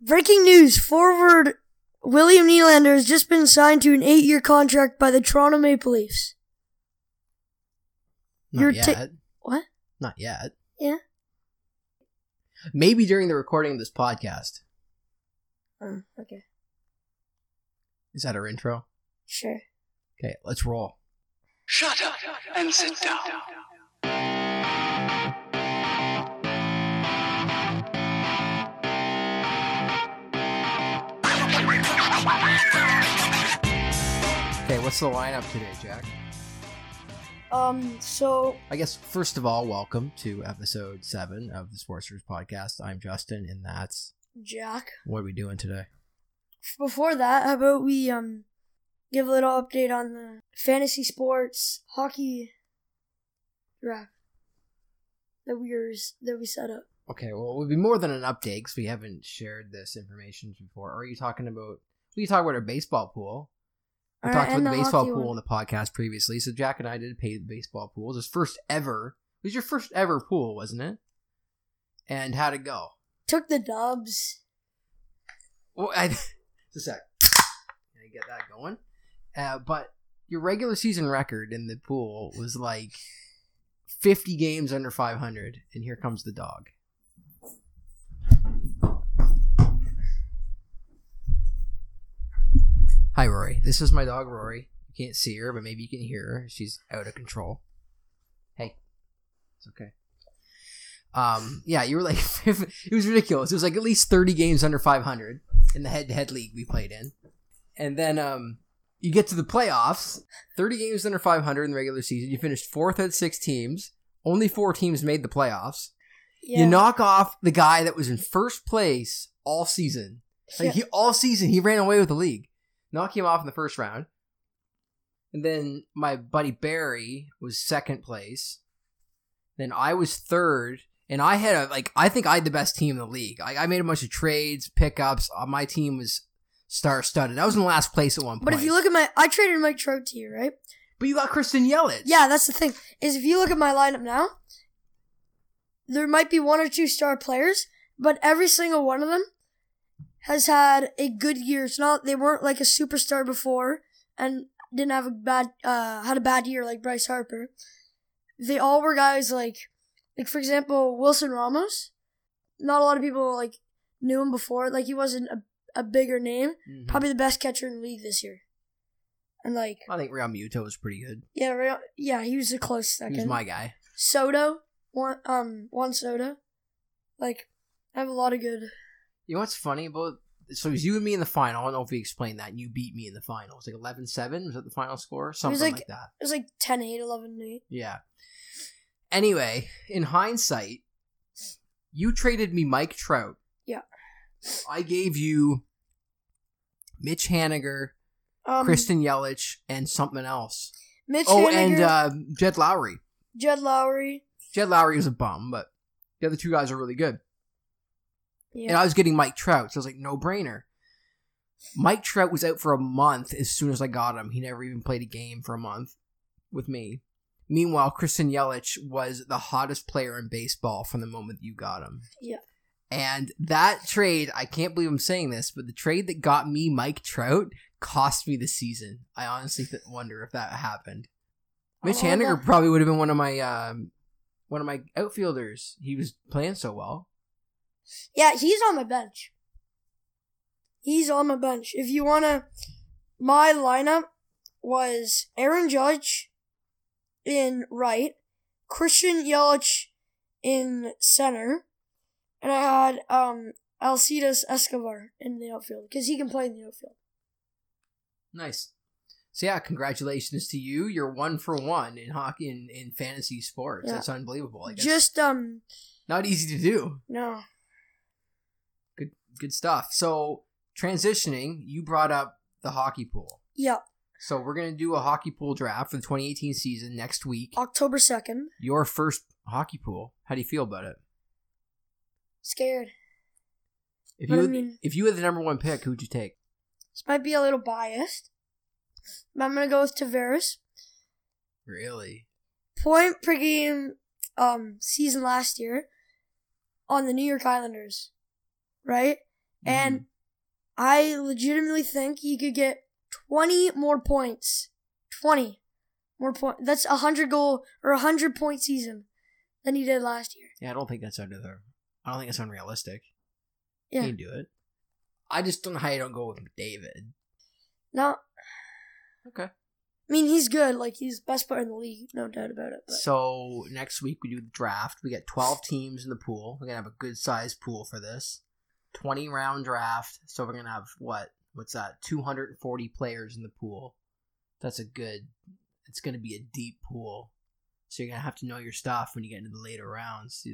Breaking news: Forward William Nylander has just been signed to an eight-year contract by the Toronto Maple Leafs. Not You're yet. ta- What? Not yet. Yeah. Maybe during the recording of this podcast. Oh, okay, Is that our intro? sure. Okay, let's roll. Shut up and sit down. What's the lineup today, Jack? Um, so I guess first of all, welcome to episode seven of the Sportsters podcast. I'm Justin, and that's Jack. what are we doing today? Before that, how about we um give a little update on the fantasy sports hockey draft that we were that we set up. Okay, well, it would be more than an update because we haven't shared this information before. Are you talking about? We talk about our baseball pool. We talked about the the baseball pool one. on the podcast previously. So Jack and I did a pay the baseball pool. It was his first ever. It was your first ever pool, wasn't it? And how'd it go? Took the dubs. Well, I, just a sec. I get that going. Uh, but your regular season record in the pool was like 50 games under 500, and here comes the dog. Hi, Rory. This is my dog, Rory. You can't see her, but maybe you can hear her. She's out of control. Hey, it's okay. Um, yeah, you were like, it was ridiculous. It was like at least 30 games under 500 in the head-to-head league we played in, and then um, you get to the playoffs. 30 games under 500 in the regular season. You finished fourth at six teams. Only four teams made the playoffs. Yeah. You knock off the guy that was in first place all season. Like Yeah. he all season he ran away with the league. Knock him off in the first round. And then my buddy Barry was second place. Then I was third. And I had a like I think I had the best team in the league. I, I made a bunch of trades, pickups. Uh, my team was star studded. I was in last place at one point. But if you look at my, I traded Mike Trout to you, right? But you got Christian Yelich. Yeah, that's the thing. Is if you look at my lineup now, there might be one or two star players, but every single one of them has had a good year. It's not they weren't like a superstar before and didn't have a bad uh had a bad year like Bryce Harper. They all were guys like like for example Wilson Ramos. Not a lot of people like knew him before. Like he wasn't a, a bigger name. Mhm. Probably the best catcher in the league this year. And like I think Realmuto was pretty good. yeah, Real- yeah, he was a close second. He was my guy. Soto, Juan um Juan Soto. Like I have a lot of good. You know what's funny about so it was you and me in the final. I don't know if we explained that. And you beat me in the final. It was like 11-7. Was that the final score? Something like- like that. It was like 10 8, 11 8. Yeah. Anyway, in hindsight, you traded me Mike Trout. Yeah. I gave you Mitch Haniger, Um, Christian Yelich, and something else. Mitch Oh, Haniger, and uh, Jed Lowrie. Jed Lowrie. Jed Lowrie was a bum, but the other two guys are really good. And I was getting Mike Trout, so I was like, no brainer. Mike Trout was out for a month as soon as I got him. He never even played a game for a month with me. Meanwhile, Christian Yelich was the hottest player in baseball from the moment you got him. Yeah. And that trade, I can't believe I'm saying this, but the trade that got me Mike Trout cost me the season. I honestly th- wonder if that happened. Mitch Oh, Haniger probably would have been one of my um, one of my outfielders. He was playing so well. Yeah, he's on the bench. He's on the bench. If you want to, my lineup was Aaron Judge in right, Christian Yelich in center, and I had um Alcides Escobar in the outfield because he can play in the outfield. Nice. So yeah, congratulations to you. You're one for one in hockey in, in fantasy sports. Yeah. That's unbelievable. Just um not easy to do. no Good stuff. So transitioning, you brought up the hockey pool. yeah So we're gonna do a hockey pool draft for the 2018 season next week. October second. Your first hockey pool. How do you feel about it? Scared. If But you I had, mean- if you had the number one pick, who'd you take? This might be a little biased, but I'm gonna go with Tavares. Really? point per game um season last year on the New York Islanders, right? And mm-hmm. I legitimately think he could get 20 more points. 20 more points. That's a 100 goal or a 100 point season than he did last year. Yeah, I don't think that's under the. I don't think it's unrealistic. Yeah. You can do it. I just don't know how you don't go with David. Now, Okay. I mean, he's good. Like, he's best player in the league, no doubt about it. But So next week we do the draft. We get twelve teams in the pool. We're gonna have a good sized pool for this. Twenty round draft. So we're gonna have what? What's that? Two hundred and forty players in the pool. That's a good. It's gonna be a deep pool. So you're gonna have to know your stuff when you get into the later rounds.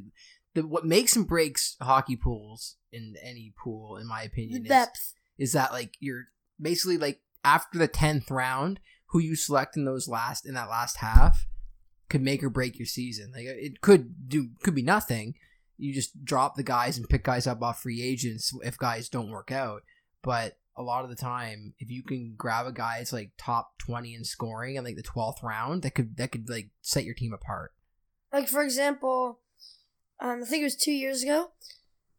The, what makes and breaks hockey pools in any pool, in my the opinion, is depth. is that like you're basically like after the tenth round, who you select in those last in that last half could make or break your season. Like it could do could be nothing. You just drop the guys and pick guys up off free agents if guys don't work out. But a lot of the time, if you can grab a guy that's like top twenty in scoring in like the twelfth round, that could that could like set your team apart. Like, for example, um, I think it was two years ago,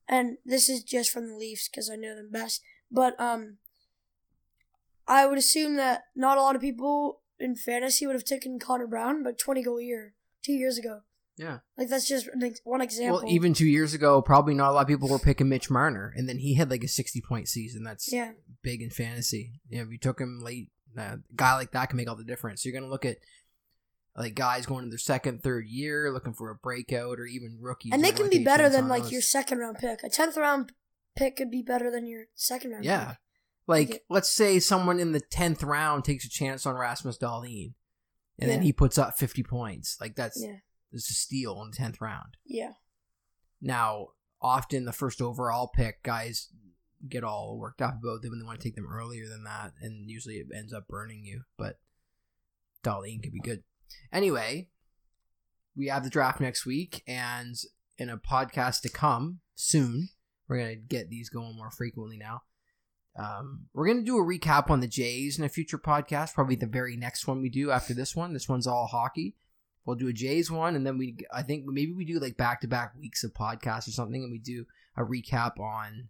and this is just from the Leafs because I know them best. But um, I would assume that not a lot of people in fantasy would have taken Connor Brown, but 20 goal year two years ago. Yeah. Like, that's just one example. Well, even two years ago, probably not a lot of people were picking Mitch Marner, and then he had like a sixty point season. That's Yeah. big in fantasy. You know, if you took him late, uh, a guy like that can make all the difference. So you're gonna look at like guys going to their second, third year, looking for a breakout, or even rookies. and they can be better than like those. your second round pick. A 10th round pick could be better than your second round Yeah. pick. Like, Okay. let's say someone in the tenth round takes a chance on Rasmus Dahlin, and then he puts up fifty points. Like that's Yeah. That's a steal in the tenth round. Yeah. Now, often the first overall pick, guys get all worked up about them and they want to take them earlier than that, and usually it ends up burning you. But Dahlin could be good. Anyway, we have the draft next week, and in a podcast to come soon, we're gonna get these going more frequently now. Um, we're gonna do a recap on the Jays in a future podcast, probably the very next one we do after this one. This one's all hockey. We'll do a Jays one, and then we I think maybe we do like back to back weeks of podcasts or something, and we do a recap on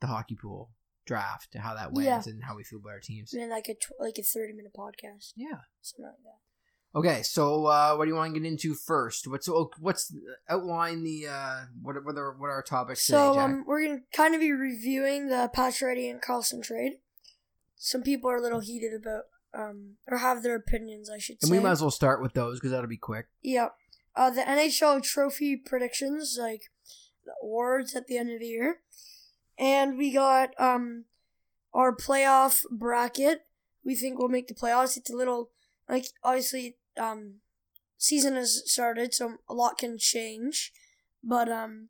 the hockey pool draft, and how that went, Yeah. and how we feel about our teams. And then like a tw- like a 30 minute podcast, Yeah. something like that. Okay, so uh, what do you want to get into first? What's oh, what's outline the uh, what what are what are our topics So today, um, we're gonna kind of be reviewing the Pacioretty and Karlsson trade. Some people are a little heated about um or have their opinions, I should say. and say. we might as well start with those because that'll be quick. Yeah. Uh, the NHL trophy predictions, like the awards at the end of the year. And we got um our playoff bracket. We think we'll make the playoffs. It's a little like obviously um season has started, so a lot can change. But um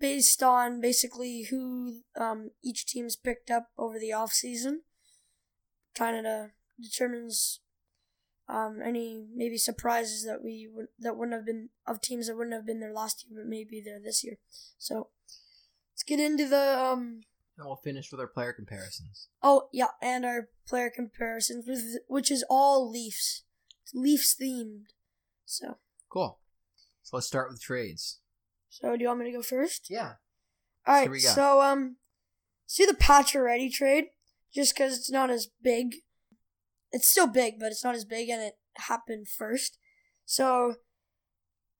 based on basically who um each team's picked up over the off season, kind of determines um, any maybe surprises that we would, that wouldn't have been of teams that wouldn't have been there last year, but maybe there this year. So let's get into the um. And we'll finish with our player comparisons. Oh yeah, and our player comparisons, with, which is all Leafs, it's Leafs themed. So Cool. So let's start with trades. so do you want me to go first? Yeah. All right. Here we go. so um, do the Pacioretty trade, just because it's not as big. It's still big, but it's not as big, and it happened first. So,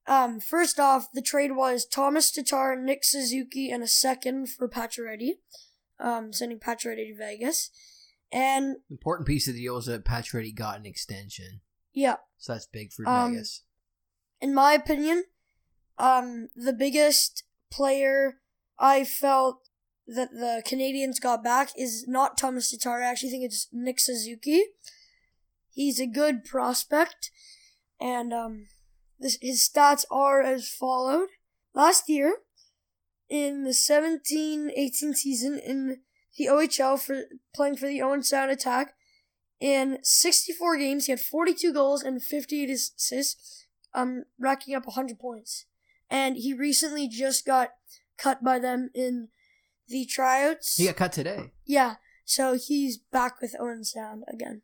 um, first off, the trade was Tomas Tatar, Nick Suzuki, and a second for Pacioretty, um, sending Pacioretty to Vegas, and Important piece of the deal is that Pacioretty got an extension, yeah, so that's big for Um, Vegas. in my opinion, um, the biggest player I felt that the Canadiens got back is not Tomas Tatar. I actually think it's Nick Suzuki. He's a good prospect, and um, this, his stats are as followed. Last year, in the 17-18 season in the OHL for playing for the Owen Sound Attack, in 64 games, he had 42 goals and 58 assists um racking up 100 points. And he recently just got cut by them in the tryouts. He got cut today. Yeah, so he's back with Owen Sound again.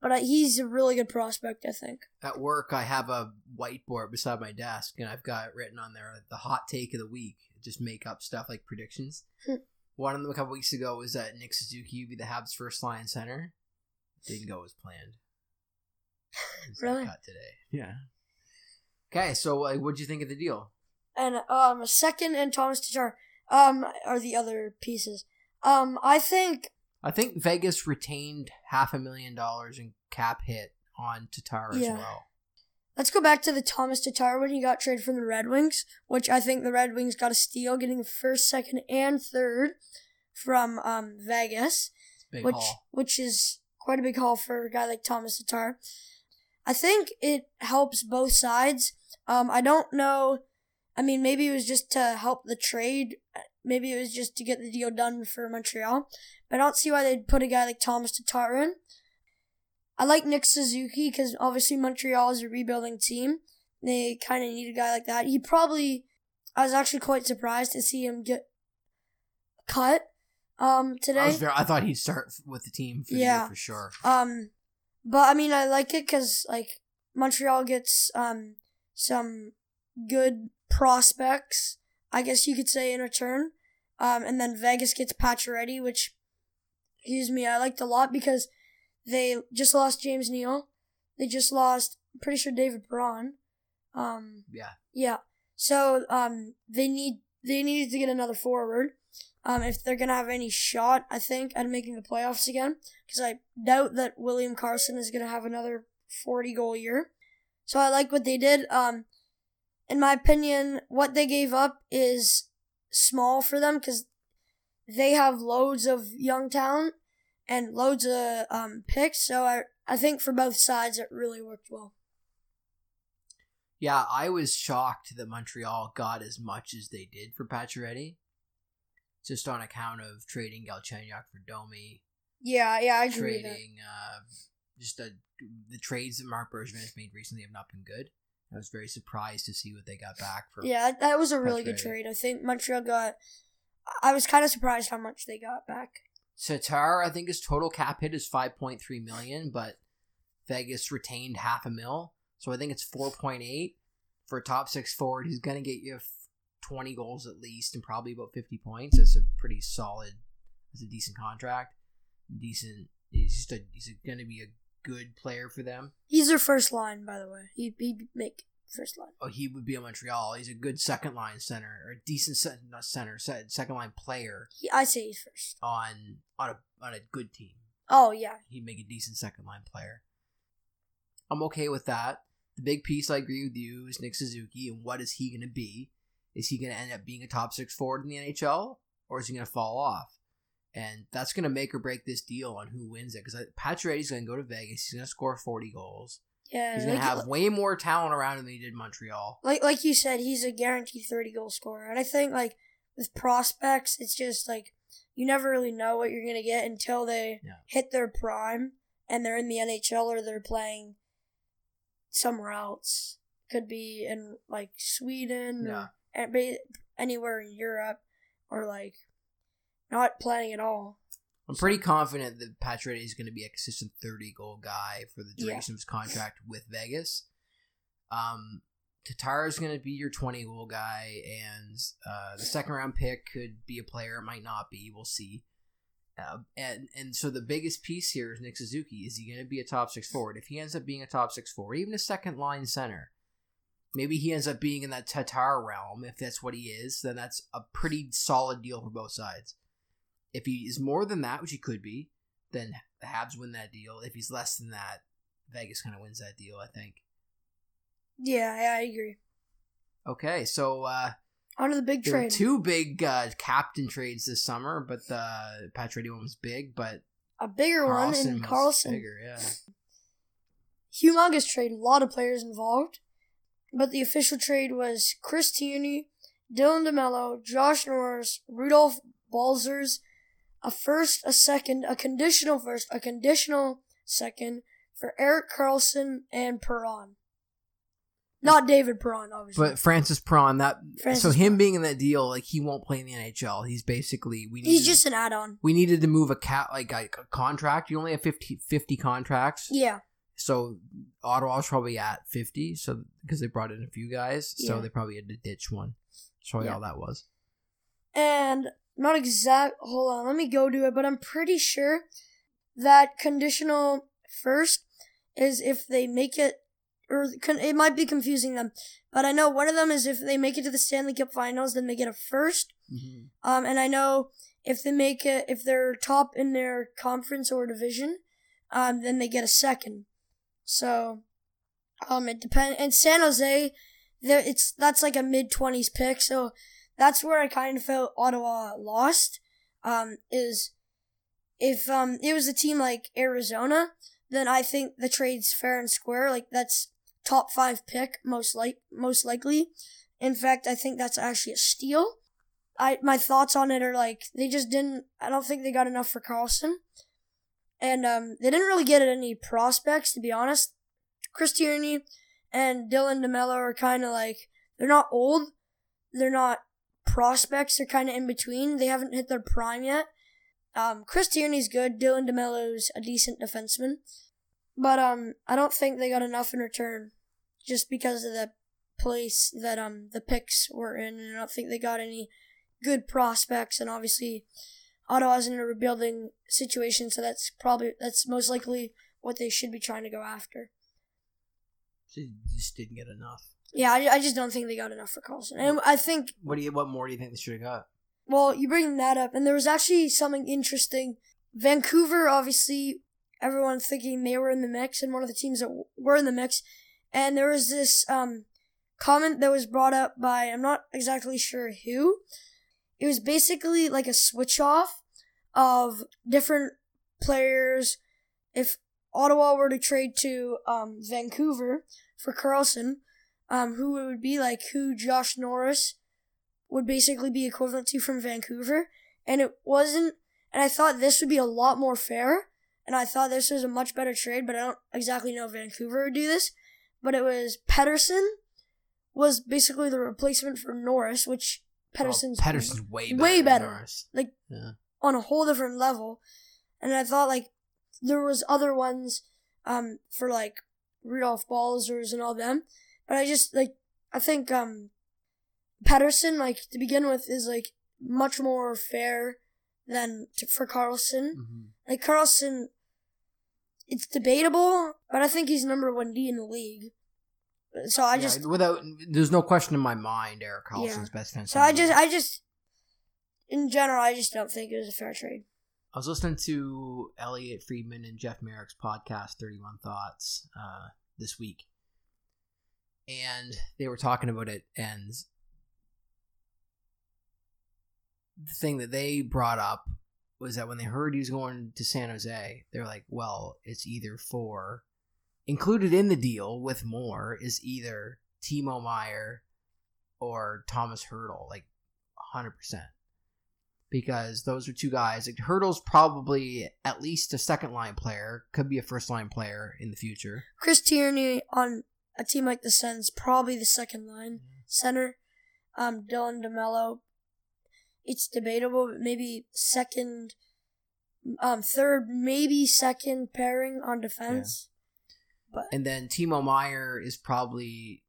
But uh, he's a really good prospect, I think. At work, I have a whiteboard beside my desk, and I've got written on there the hot take of the week just make up stuff like predictions. Hmm. One of them a couple weeks ago was that Nick Suzuki would be the Habs' first line center. Didn't go as planned. He's got Really? cut today. Yeah. Okay, so like, what'd you think of the deal? and um second and Tomas Tatar um are the other pieces. Um, I think I think Vegas retained half a million dollars in cap hit on Tatar as well. let's go back to the Tomas Tatar when he got traded from the Red Wings, which I think the Red Wings got a steal, getting first, second, and third from um Vegas. Big which haul. which is quite a big haul for a guy like Tomas Tatar. I think it helps both sides. Um, I don't know. I mean, maybe it was just to help the trade. Maybe it was just to get the deal done for Montreal. But I don't see why they'd put a guy like Tomas Tatar in. I like Nick Suzuki because obviously Montreal is a rebuilding team. They kind of need a guy like that. He probably. I was actually quite surprised to see him get cut um, today. I, was very, I thought he'd start with the team for the Yeah. year for sure. Um, but I mean, I like it because like Montreal gets um some good prospects, I guess you could say in return. Um, and then Vegas gets Pacioretty, which, excuse me, I liked a lot because they just lost James Neal. They just lost, I'm pretty sure David Perron. Um, Yeah. yeah. So um, they need they needed to get another forward. Um, if they're gonna have any shot, I think at making the playoffs again, because I doubt that William Karlsson is gonna have another forty goal year. So I like what they did. Um, in my opinion, what they gave up is small for them because they have loads of young talent and loads of um, picks. So I I think for both sides it really worked well. Yeah, I was shocked that Montreal got as much as they did for Pacioretty, just on account of trading Galchenyuk for Domi, Yeah, yeah, I agree with that. trading uh, just a, the trades that Marc Bergevin has made recently have not been good. I was very surprised to see what they got back for. Yeah, that- was a really good trade. I think Montreal got. I was kind of surprised how much they got back. Tatar, I think his total cap hit is five point three million, but Vegas retained half a mil, so I think it's four point eight for a top six forward. He's gonna get you twenty goals at least and probably about fifty points. That's a pretty solid. It's a decent contract. Decent. He's just a. He's gonna be a good player for them. He's their first line, by the way. He he make first line. Oh, he would be a Montreal. He's a good second line center or a decent se- not center, second line player He, I say he's first. on on a on a good team. Oh yeah, he'd make a decent second line player. I'm okay with that. The big piece I agree with you is Nick Suzuki, and what is he going to be? Is he going to end up being a top six forward in the NHL, or is he going to fall off? And that's going to make or break this deal on who wins it. Because Pacioretty's going to go to Vegas. He's going to score 40 goals. yeah. He's going like, to have way more talent around him than he did Montreal. like like you said, he's a guaranteed thirty goal scorer, and I think like with prospects, it's just like you never really know what you're gonna get until they Yeah. hit their prime and they're in the NHL or they're playing somewhere else. Could be in like Sweden Yeah. or anywhere in Europe or like not playing at all. I'm pretty confident that Patrick is going to be a consistent 30 goal guy for the Yeah. duration of his contract with Vegas. Um, Tatar is going to be your 20 goal guy, and uh, the second round pick could be a player, it might not be. We'll see. Uh, and and so the biggest piece here is Nick Suzuki. Is he going to be a top six forward? If he ends up being a top six forward, even a second line center, maybe he ends up being in that Tatar realm. If that's what he is, then that's a pretty solid deal for both sides. If he is more than that, which he could be, then the Habs win that deal. If he's less than that, Vegas kind of wins that deal, I think. Yeah, yeah, I agree. Okay, so uh, On to the big there trade. two big uh, captain trades this summer, but the Pacioretty one was big, but a bigger one Karlsson in was Karlsson. bigger, yeah. humongous trade, a lot of players involved. But the official trade was Chris Tierney, Dylan DeMelo, Josh Norris, Rudolph Balcers, a first, a second, a conditional first, a conditional second for Erik Karlsson and Perron. Not David Perron, obviously. But Francis Perron, that Francis so him Perron. being in that deal, like he won't play in the NHL. He's basically we needed, He's just an add-on. we needed to move a cat like a, a contract. You only have 50, 50 contracts, Yeah, so Ottawa's probably at fifty. So because they brought in a few guys, so Yeah. they probably had to ditch one. That's probably Yeah. all that was. and not exact. Hold on, let me go to it. But I'm pretty sure that conditional first is if they make it, or con- it might be confusing them. But I know one of them is if they make it to the Stanley Cup Finals, then they get a first. Um, and I know if they make it, if they're top in their conference or division, um, then they get a second. So, um, it depends. And San Jose, there it's that's like a mid twenties pick. So that's where I kind of felt Ottawa lost. Um, is if um it was a team like Arizona, then I think the trade's fair and square. Like that's top five pick most like most likely. In fact, I think that's actually a steal. I my thoughts on it are like they just didn't. I don't think they got enough for Karlsson, and um they didn't really get any prospects to be honest. Chris Tierney and Dylan DeMelo are kind of like they're not old, they're not prospects. They're kind of in between. They haven't hit their prime yet. Um, Chris Tierney's good. Dylan DeMelo's a decent defenseman, but um, I don't think they got enough in return, just because of the place that um the picks were in, and I don't think they got any good prospects. And obviously, Ottawa's in a rebuilding situation, so that's probably that's most likely what they should be trying to go after. She just didn't get enough. Yeah, I, I just don't think they got enough for Karlsson, and I think What do you? What more do you think they should have got? Well, you bring that up, and there was actually something interesting. Vancouver, obviously, everyone thinking they were in the mix, and one of the teams that w- were in the mix. And there was this um, comment that was brought up by, I'm not exactly sure who. It was basically like a switch off of different players. If Ottawa were to trade to um, Vancouver for Karlsson, um, who it would be like who Josh Norris would basically be equivalent to from Vancouver, and it wasn't. And I thought this would be a lot more fair, and I thought this was a much better trade. But I don't exactly know if Vancouver would do this. But it was Pettersson was basically the replacement for Norris, which Pettersson's Oh, Pettersson's way better way better. Like Yeah. on a whole different level. And I thought like there was other ones um for like Rudolph Balcers and all them, but I just like I think um Pettersson like to begin with is like much more fair than to, for Karlsson. Mhm. Like Karlsson, it's debatable, but I think he's number one D in the league. So I Yeah, just without there's no question in my mind Erik Karlsson's best defense. so I just I just in general I just don't think it was a fair trade. I was listening to Elliotte Friedman and Jeff Marek's podcast, 31 Thoughts, uh, this week. And they were talking about it. And the thing that they brought up was that when they heard he was going to San Jose, they're like, well, it's either for, included in the deal with more, is either Timo Meier or Tomas Hertl, like 100% because those are two guys. Like Hertl's probably at least a second line player, could be a first line player in the future. Chris Tierney on a team like the Sens, probably the second line center. Um, Dylan DeMelo, it's debatable, but maybe second, um, third, maybe second pairing on defense. But And then Timo Meier is probably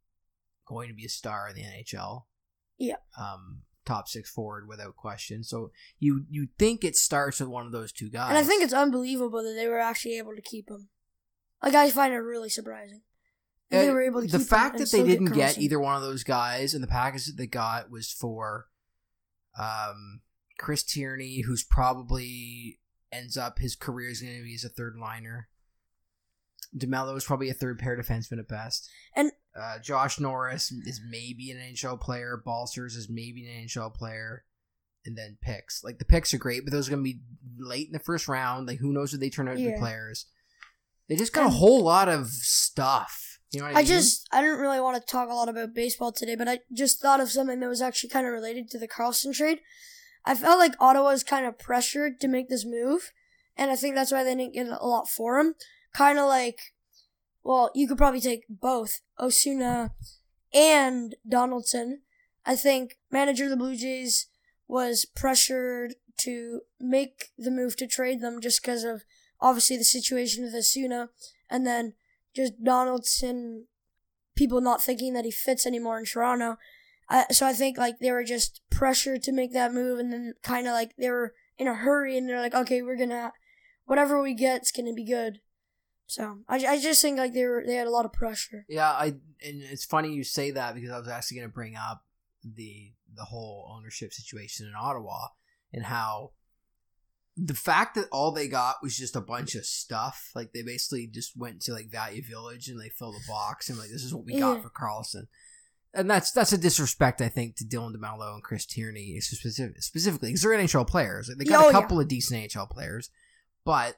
going to be a star in the NHL. Yeah. Um, top six forward without question. So you you think it starts with one of those two guys. and I think it's unbelievable that they were actually able to keep him. Like I find it really surprising. That they were able to the fact that they didn't get either one of those guys and the package that they got was for um Chris Tierney, who's probably ends up his career is going to be as a third liner. Demelo is probably a third pair defenseman at best. And- uh, Josh Norris is maybe an NHL player. Balcers is maybe an NHL player. And then picks. Like the picks are great, but those are going to be late in the first round. Like who knows what they turn out to be players. They just got a whole lot of stuff. You know I, I mean? just I didn't really want to talk a lot about baseball today, but I just thought of something that was actually kind of related to the Karlsson trade. I felt like Ottawa was kind of pressured to make this move, and I think that's why they didn't get a lot for him. Kind of like, well, you could probably take both Osuna and Donaldson. I think manager of the Blue Jays was pressured to make the move to trade them just because of obviously the situation with Osuna, and then just Donaldson, people not thinking that he fits anymore in Toronto. So I think like they were just pressured to make that move, and then kind of like they were in a hurry, and they're like, okay, we're gonna whatever we get, it's gonna be good. So I, I just think like they were they had a lot of pressure. Yeah, I and it's funny you say that because I was actually to bring up the the whole ownership situation in Ottawa and how the fact that all they got was just a bunch of stuff, like they basically just went to like Value Village and they filled a box and like this is what we got Yeah. for Karlsson. And that's that's a disrespect, I think, to Dylan DeMelo and Chris Tierney specific, specifically because they're NHL players. Like, they got Oh, a yeah. couple of decent NHL players, but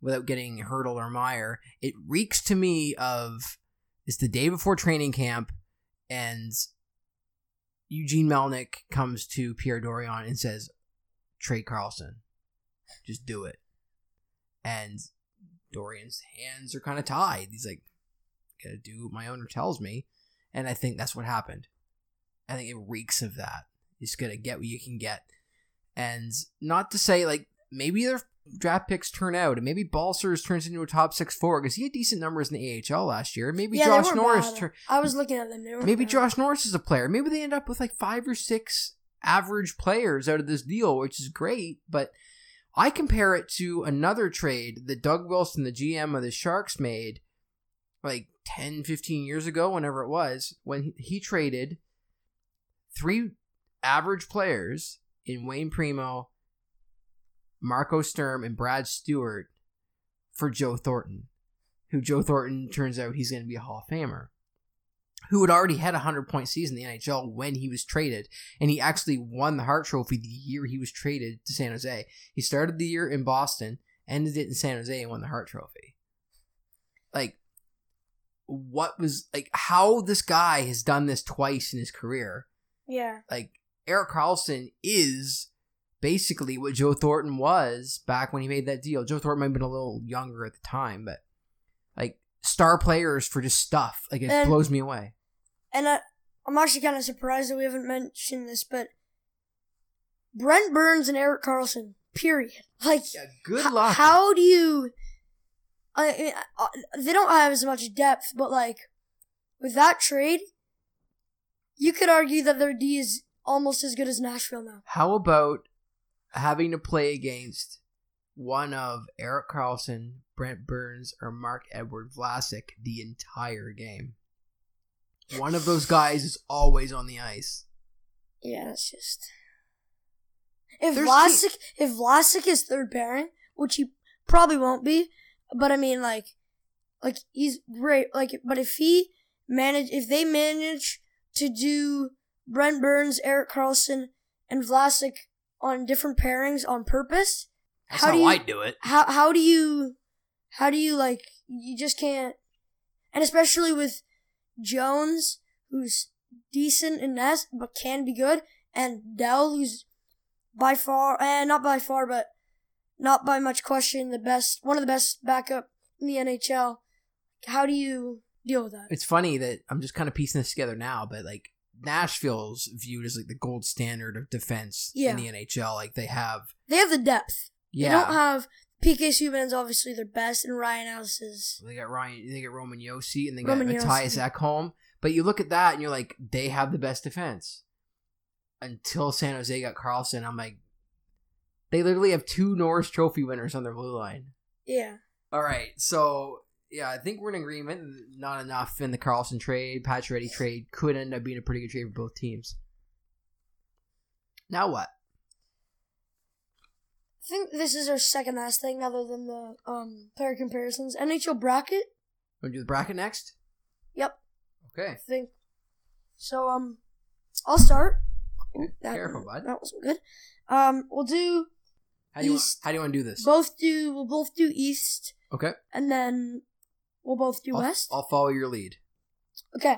without getting Hertl or Meier, it reeks to me of it's the day before training camp, and Eugene Melnyk comes to Pierre Dorion and says, "Trade Karlsson, just do it." And Dorion's hands are kind of tied. He's like, "Gotta do what my owner tells me," and I think that's what happened. I think it reeks of that. You just gotta get what you can get, and not to say like maybe their draft picks turn out, and maybe Balcers turns into a top six forward because he had decent numbers in the AHL last year. Maybe yeah, Josh Norris turn. I was looking at them. Maybe bad. Josh Norris is a player. Maybe they end up with like five or six average players out of this deal, which is great. But I compare it to another trade that Doug Wilson, the GM of the Sharks, made like 10, 15 years ago, whenever it was, when he, traded three average players in Wayne Primeau, Marco Sturm, and Brad Stuart for Joe Thornton, who Joe Thornton turns out he's going to be a Hall of Famer who had already had a 100 point season in the NHL when he was traded. And he actually won the Hart Trophy the year he was traded to San Jose. He started the year in Boston, ended it in San Jose, and won the Hart Trophy. Like, what was, like, how this guy has done this twice in his career. Yeah, Like, Erik Karlsson is basically what Joe Thornton was back when he made that deal. Joe Thornton might have been a little younger at the time, but, like, star players for just stuff. Like, it And- blows me away. And I, I'm actually kind of surprised that we haven't mentioned this, but Brent Burns and Erik Karlsson. Period. Like, Yeah, good h- luck. How do you? I, I, they don't have as much depth, but like with that trade, you could argue that their D is almost as good as Nashville now. How about having to play against one of Erik Karlsson, Brent Burns, or Marc-Edouard Vlasic the entire game? One of those guys is always on the ice. Yeah, that's just. If There's Vlasic, if Vlasic is third pairing, which he probably won't be, but I mean, like, like he's great. Like, but if he manage, if they manage to do Brent Burns, Erik Karlsson, and Vlasic on different pairings on purpose, That's how how, do you I do it. how how do you how do you like you just can't and especially with Jones who's decent in nest but can be good and Dell who's by far and not by far but not by much question the best one of the best backup in the NHL how do you deal with that It's funny that I'm just kind of piecing this together now, but like Nashville's viewed as like the gold standard of defense Yeah. in the NHL. Like they have, they have the depth yeah, they don't have PK Subban's obviously their best and Ryan Ellis is They got Ryan. They got Roman Josi, and they Roman got Mattias. Ekholm. But you look at that, and you're like, they have the best defense. Until San Jose got Karlsson, I'm like, they literally have two Norris Trophy winners on their blue line. yeah All right, so yeah, I think we're in agreement. Not enough in the Karlsson trade, Pacioretty trade could end up being a pretty good trade for both teams. Now what? I think this is our second last thing other than the um player comparisons. NHL bracket. Want to do the bracket next? Yep, Okay. I think. So um, I'll start. Ooh, that, Careful, bud. That wasn't good. Um, we'll do How do you East. how do you want to do this? both do we'll both do East, Okay. and then we'll both do I'll, West. I'll follow your lead. Okay.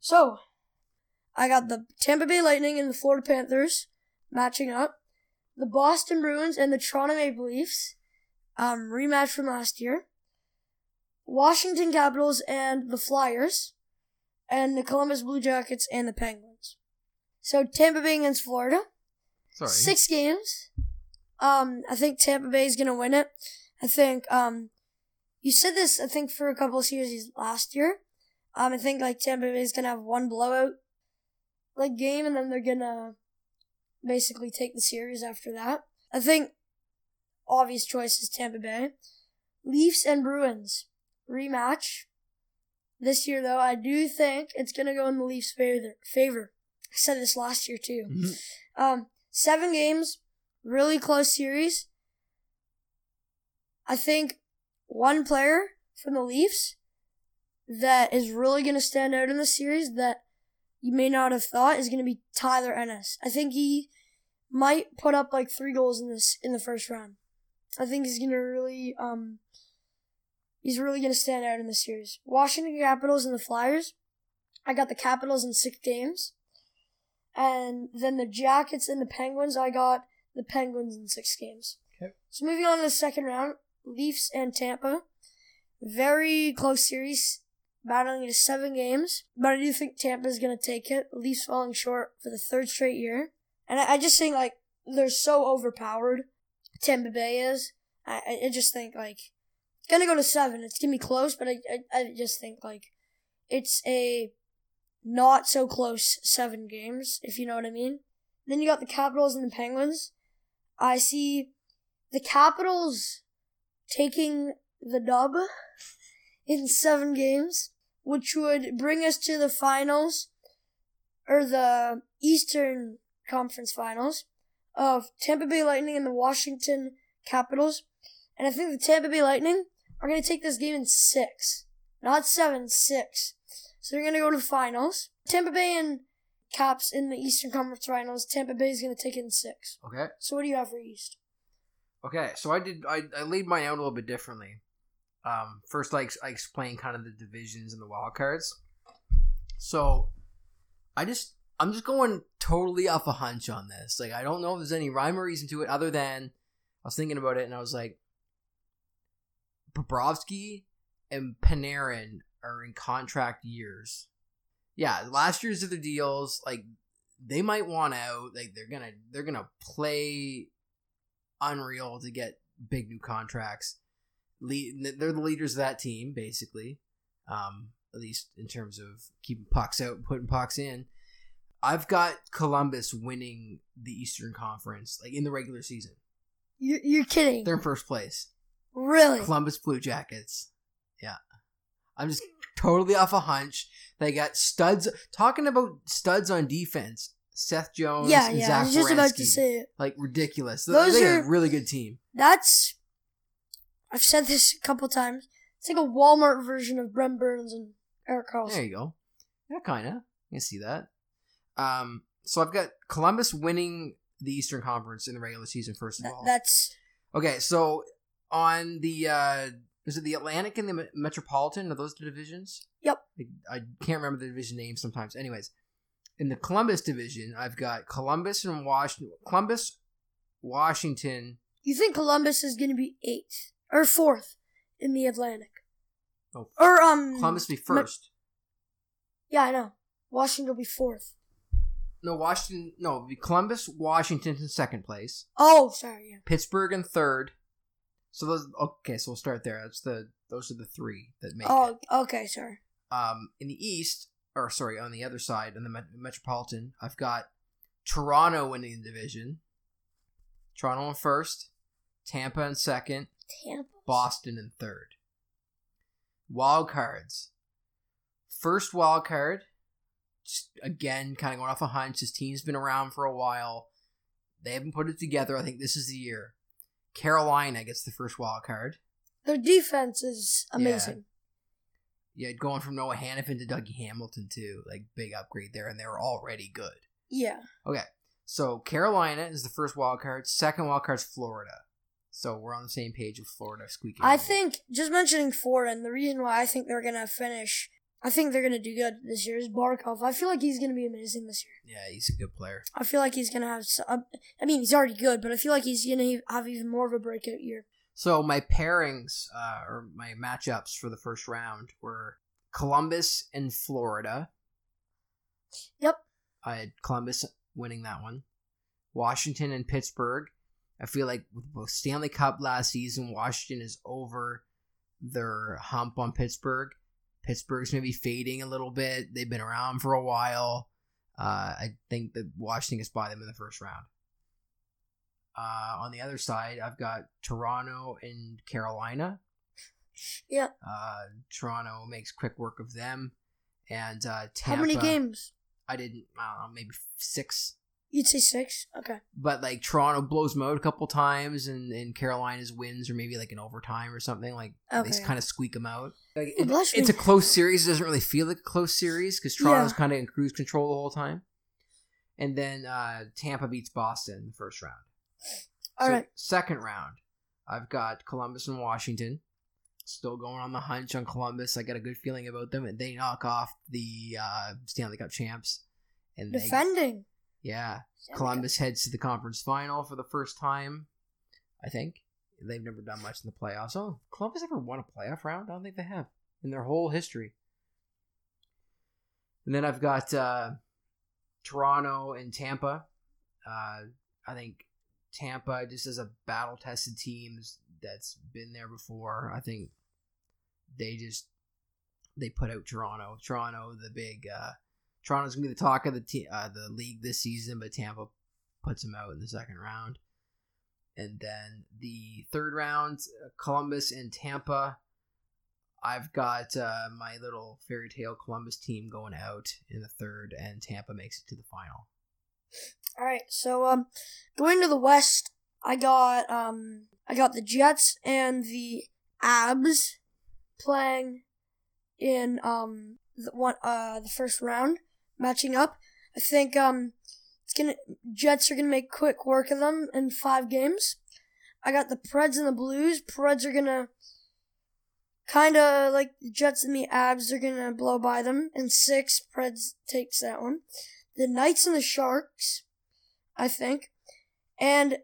So, I got the Tampa Bay Lightning and the Florida Panthers matching up. The Boston Bruins and the Toronto Maple Leafs, um, rematch from last year. Washington Capitals and the Flyers, and the Columbus Blue Jackets and the Penguins. So Tampa Bay against Florida. Sorry. Six games. Um, I think Tampa Bay is gonna win it. I think um, you said this. I think for a couple of series last year. Um, I think like Tampa Bay is gonna have one blowout. like game, and then they're gonna basically take the series after that. I think obvious choice is Tampa Bay. Leafs and Bruins rematch. This year, though, I do think it's gonna go in the Leafs' favor. Favor. I said this last year too. Mhm. Um, seven games, really close series. I think one player from the Leafs that is really going to stand out in the series that you may not have thought is going to be Tyler Ennis. I think he might put up like three goals in this in the first round. I think he's going to really um he's really to stand out in the series. Washington Capitals and the Flyers. I got the Capitals in six games. And then the Jackets and the Penguins, I got the Penguins in six games. Okay. So moving on to the second round, Leafs and Tampa. Very close series, battling to seven games. But I do think Tampa is going to take it. Leafs falling short for the third straight year. And I, I just think, like, they're so overpowered. Tampa Bay is. I, I- just think, like, it's to go to seven. It's to be close, but I, I, I just think, like, it's a not so close seven games, if you know what I mean. Then you got the Capitals and the Penguins. I see the Capitals taking the dub in seven games, which would bring us to the finals or the Eastern Conference Finals of Tampa Bay Lightning and the Washington Capitals. And I think the Tampa Bay Lightning are going to take this game in six, not seven, six. So they're going to go to the finals. Tampa Bay and Caps in the Eastern Conference Finals. Tampa Bay is going to take it in six. Okay. So what do you have for East? Okay, so I did. I, I laid mine out a little bit differently. Um, first, I, I explained kind of the divisions and the wild cards. So, I just I'm just going totally off a hunch on this. Like, I don't know if there's any rhyme or reason to it other than I was thinking about it and I was like, Bobrovsky and Panarin are in contract years. Yeah, last year's of the deals, like they might want out. Like they're gonna they're gonna play unreal to get big new contracts. Lead, they're the leaders of that team, basically. Um, at least in terms of keeping pucks out putting pucks in. I've got Columbus winning the Eastern Conference, like in the regular season. You're, you're kidding. They're in first place. really? Columbus Blue Jackets. Yeah. I'm just totally off a hunch. They got studs. Talking about studs on defense. Seth Jones yeah, and yeah. Zach I was just about to say it. Like, ridiculous. Those they are a really good team. That's. I've said this a couple times. It's like a Walmart version of Brent Burns and Erik Karlsson. There you go. Yeah, kind of. You can see that. Um, so I've got Columbus winning the Eastern Conference in the regular season, first of all. that's Okay, so on the uh is it the Atlantic and the Metropolitan? Are those the divisions? Yep. I, I can't remember the division names sometimes. Anyways, in the Columbus division, I've got Columbus and Washington. Columbus, Washington. you think Columbus is going to be eighth or fourth in the Atlantic Oh, or um Columbus be Me- first. yeah, I know. Washington will be fourth. No, Washington. No, Columbus, Washington in second place. Oh, sorry. Yeah. Pittsburgh in third. So those. Okay, so we'll start there. That's the. Those are the three that make. it. Oh, okay. Sorry. um, in the East, or sorry, on the other side, in the Met- Metropolitan, I've got Toronto winning the division. Toronto in first, Tampa in second, Tampa. Boston in third. Wild cards. First wild card, again, kind of going off a hunch. This team's been around for a while. They haven't put it together. I think this is the year. Carolina gets the first wild card. Their defense is amazing. Yeah, going from Noah Hanifin to Dougie Hamilton too, like big upgrade there, and they were already good. Yeah. Okay, so Carolina is the first wild card. Second wild card is Florida. So we're on the same page with Florida squeaking. I in. think just mentioning Florida and the reason why I think they're gonna finish, I think they're gonna do good this year is Barkov. I feel like he's gonna be amazing this year. Yeah, he's a good player. I feel like he's gonna have. uh, I mean, he's already good, but I feel like he's gonna have even more of a breakout year. So my pairings, uh, or my matchups for the first round were Columbus and Florida. Yep. I had Columbus winning that one. Washington and Pittsburgh. I feel like with both Stanley Cup last season, Washington is over their hump on Pittsburgh. Pittsburgh's maybe fading a little bit. They've been around for a while. Uh, I think that Washington gets by them in the first round. Uh, on the other side, I've got Toronto and Carolina. Yeah. Uh, Toronto makes quick work of them, and uh, How many games? I didn't. I don't know, maybe six. You'd say six. Okay. But like Toronto blows them out a couple times, and, and Carolina's wins, or maybe like an overtime or something. Like Okay. they kind of squeak them out. Like, it- it's a close series. It doesn't really feel like a close series because Toronto's Yeah. kind of in cruise control the whole time. And then uh, Tampa beats Boston in the first round. All So, right. Second round, I've got Columbus and Washington. Still going on the hunch on Columbus. I got a good feeling about them, and they knock off the uh, Stanley Cup champs. And they, Yeah, Columbus heads to the conference final for the first time. I think they've never done much in the playoffs. Oh, Columbus ever won a playoff round? I don't think they have in their whole history. And then I've got uh, Toronto and Tampa. Uh, I think Tampa just as a battle tested team that's been there before. I think they just they put out Toronto. Toronto, the big uh, Toronto's gonna be the talk of the te- uh, the league this season, but Tampa puts them out in the second round. And then the third round, uh, Columbus and Tampa. I've got uh, my little fairy tale Columbus team going out in the third, and Tampa makes it to the final. All right. So um, going to the West, I got um, I got the Jets and the Avs playing in um the one uh the first round matching up. I think um it's gonna Jets are gonna make quick work of them in five games. I got the Preds and the Blues. Preds are gonna kind of like the Jets and the Avs are gonna blow by them in six. Preds takes that one. The Knights and the Sharks, I think, and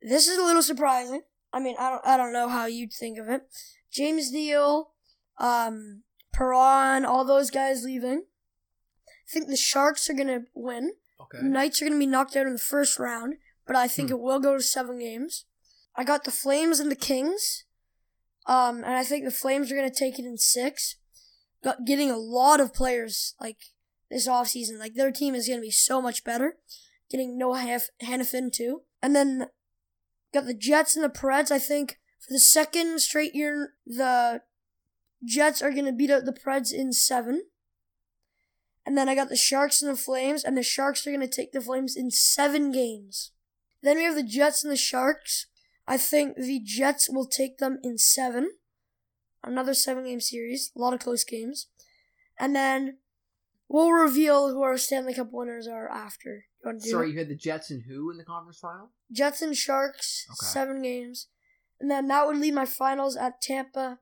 this is a little surprising. I mean, I don't I don't know how you'd think of it. James Neal, um, Perron, all those guys leaving. I think the Sharks are gonna win. Okay. Knights are going to be knocked out in the first round, but I think Hmm. it will go to seven games. I got the Flames and the Kings, um, and I think the Flames are going to take it in six. Got getting a lot of players like this offseason. Like their team is going to be so much better. Getting Noah Hannaf- Hanifin too, and then got the Jets and the Preds. I think for the second straight year, the Jets are going to beat out the Preds in seven. And then I got the Sharks and the Flames, and the Sharks are going to take the Flames in seven games. Then we have the Jets and the Sharks. I think the Jets will take them in seven. Another seven game series. A lot of close games. And then we'll reveal who our Stanley Cup winners are after. You want to do Sorry, it? you had the Jets and who in the conference final? Jets and Sharks, Okay. seven games. And then that would leave my finals at Tampa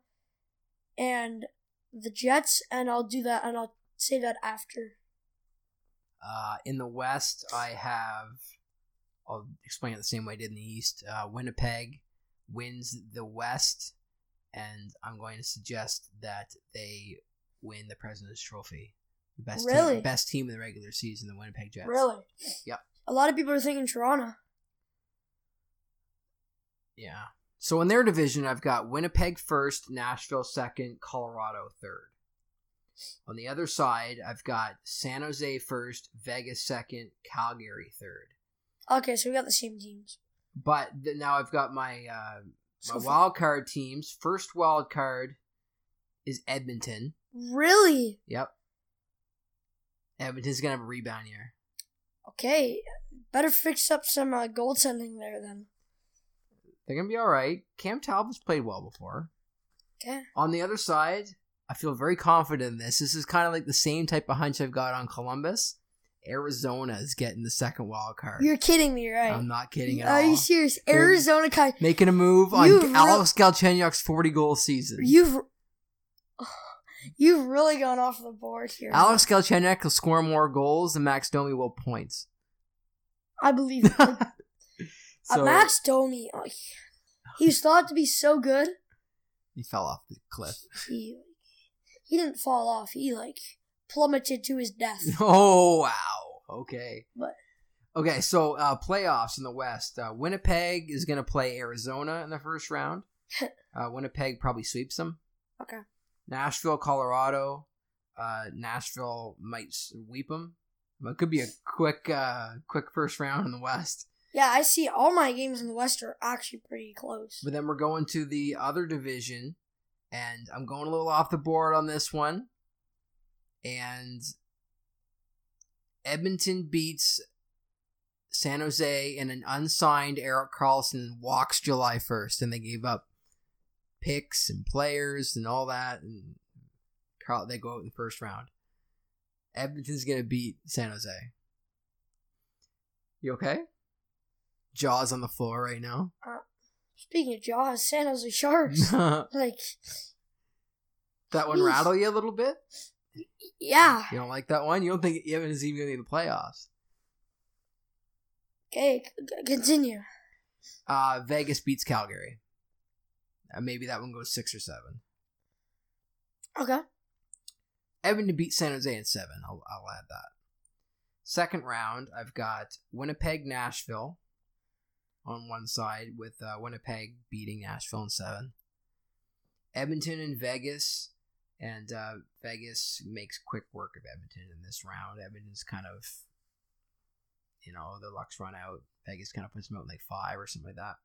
and the Jets, and I'll do that, and I'll say that after. Uh, in the West, I have. I'll explain it the same way I did in the East. Uh, Winnipeg wins the West, and I'm going to suggest that they win the President's Trophy. The best Really? team, best team in the regular season, the Winnipeg Jets. Really? Yep. A lot of people are thinking Toronto. Yeah. So in their division, I've got Winnipeg first, Nashville second, Colorado third. On the other side, I've got San Jose first, Vegas second, Calgary third. Okay, so we got the same teams. But th- now I've got my uh, my far- wild card teams. First wild card is Edmonton. Really? Yep. Edmonton's gonna have a rebound year. Okay. Better fix up some uh, goaltending there then. They're gonna be all right. Cam Talbot's played well before. Okay. On the other side, I feel very confident in this. This is kind of like the same type of hunch I've got on Columbus. Arizona is getting the second wild card. You're kidding me, right? I'm not kidding at Are all. you serious? They're- Arizona Kai, Making a move on re- Alex Galchenyuk's 40 goal season. you've you've really gone off the board here. Alex Galchenyuk will score more goals than Max Domi will points. I believe it. Uh, so Max Domi, oh, he was thought to be so good. he fell off the cliff. He he didn't fall off. He like plummeted to his death. Oh wow. Okay. But- Okay, so uh, playoffs in the West. Uh, Winnipeg is going to play Arizona in the first round. Uh, Winnipeg probably sweeps them. Okay. Nashville, Colorado. Uh, Nashville might sweep them. It could be a quick, uh, quick first round in the West. Yeah, I see all my games in the West are actually pretty close. But then we're going to the other division, and I'm going a little off the board on this one. And Edmonton beats San Jose, and an unsigned Erik Karlsson walks July 1st, and they gave up picks and players and all that, and Carl they go out in the first round. Edmonton's gonna beat San Jose. You okay? Jaws on the floor right now. Uh, Speaking of Jaws, San Jose Sharks. Like that one Jeez. rattle you a little bit. yeah. You don't like that one? You don't think Edmonton's even gonna be in the playoffs? Okay, c- continue. Uh, Vegas beats Calgary. Uh, maybe that one goes six or seven. Okay. Edmonton beat San Jose in seven. I'll, I'll add that. Second round, I've got Winnipeg, Nashville on one side, with uh, Winnipeg beating Nashville in seven. Edmonton and Vegas, and uh, Vegas makes quick work of Edmonton in this round. Edmonton's kind of, you know, the luck's run out. Vegas kind of puts them out in like five or something like that.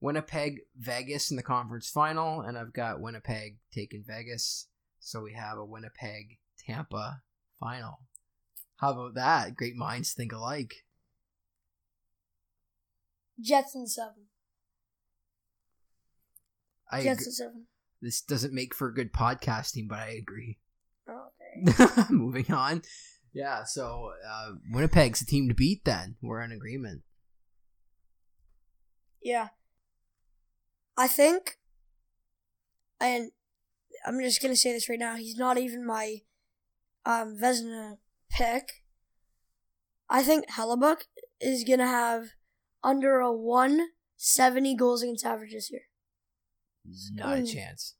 Winnipeg, Vegas in the conference final, and I've got Winnipeg taking Vegas. So we have a Winnipeg Tampa final. How about that? Great minds think alike. Jets in seven. I Jets in seven. This doesn't make for good podcasting, but I agree. Okay. Moving on. Yeah, so uh, Winnipeg's a team to beat then. We're in agreement. Yeah. I think, and I'm just gonna say this right now. He's not even my um Vezina pick. I think Hellebuyck is gonna have under a 170 goals against average this year. Not a Mm. chance.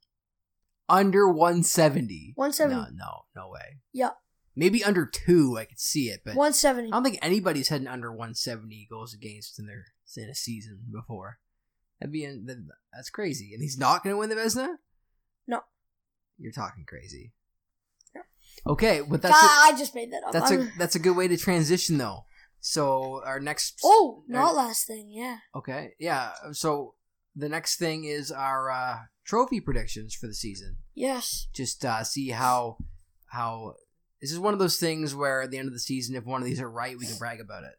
Under 170. 170. No, no, no way. Yeah, Maybe under two, I could see it, but 170. I don't think anybody's had an under 170 goals against in their in a season before. That'd be in, that's crazy. And he's not going to win the Vezina. No. You're talking crazy. Okay, but that's a, I just made that up. that's a that's a good way to transition though. So our next oh, our- not last thing. Yeah. okay yeah. So the next thing is our uh, trophy predictions for the season. Yes. Just uh, see how how this is one of those things where at the end of the season, if one of these are right, we can brag about it.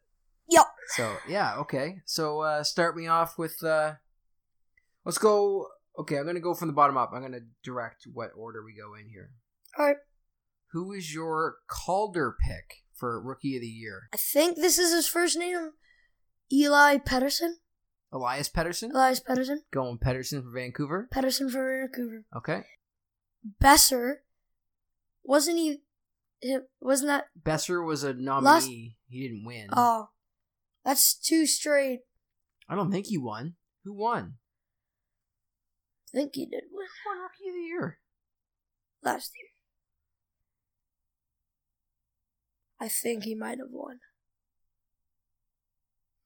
Yep. So yeah, okay. So uh, start me off with uh, let's go. Okay, I'm gonna go from the bottom up. I'm gonna direct what order we go in here. All right. Who is your Calder pick for Rookie of the Year? I think this is his first name. Eli Pettersson. Elias Pettersson. Elias Pettersson. Going Pettersson for Vancouver. Pettersson for Vancouver. Okay. Boeser. Wasn't he? him- Wasn't that? Boeser was a nominee. Last- he didn't win. Oh, that's two straight. I don't think he won. Who won? I think he did win Who won Rookie of the Year? last year. I think he might have won.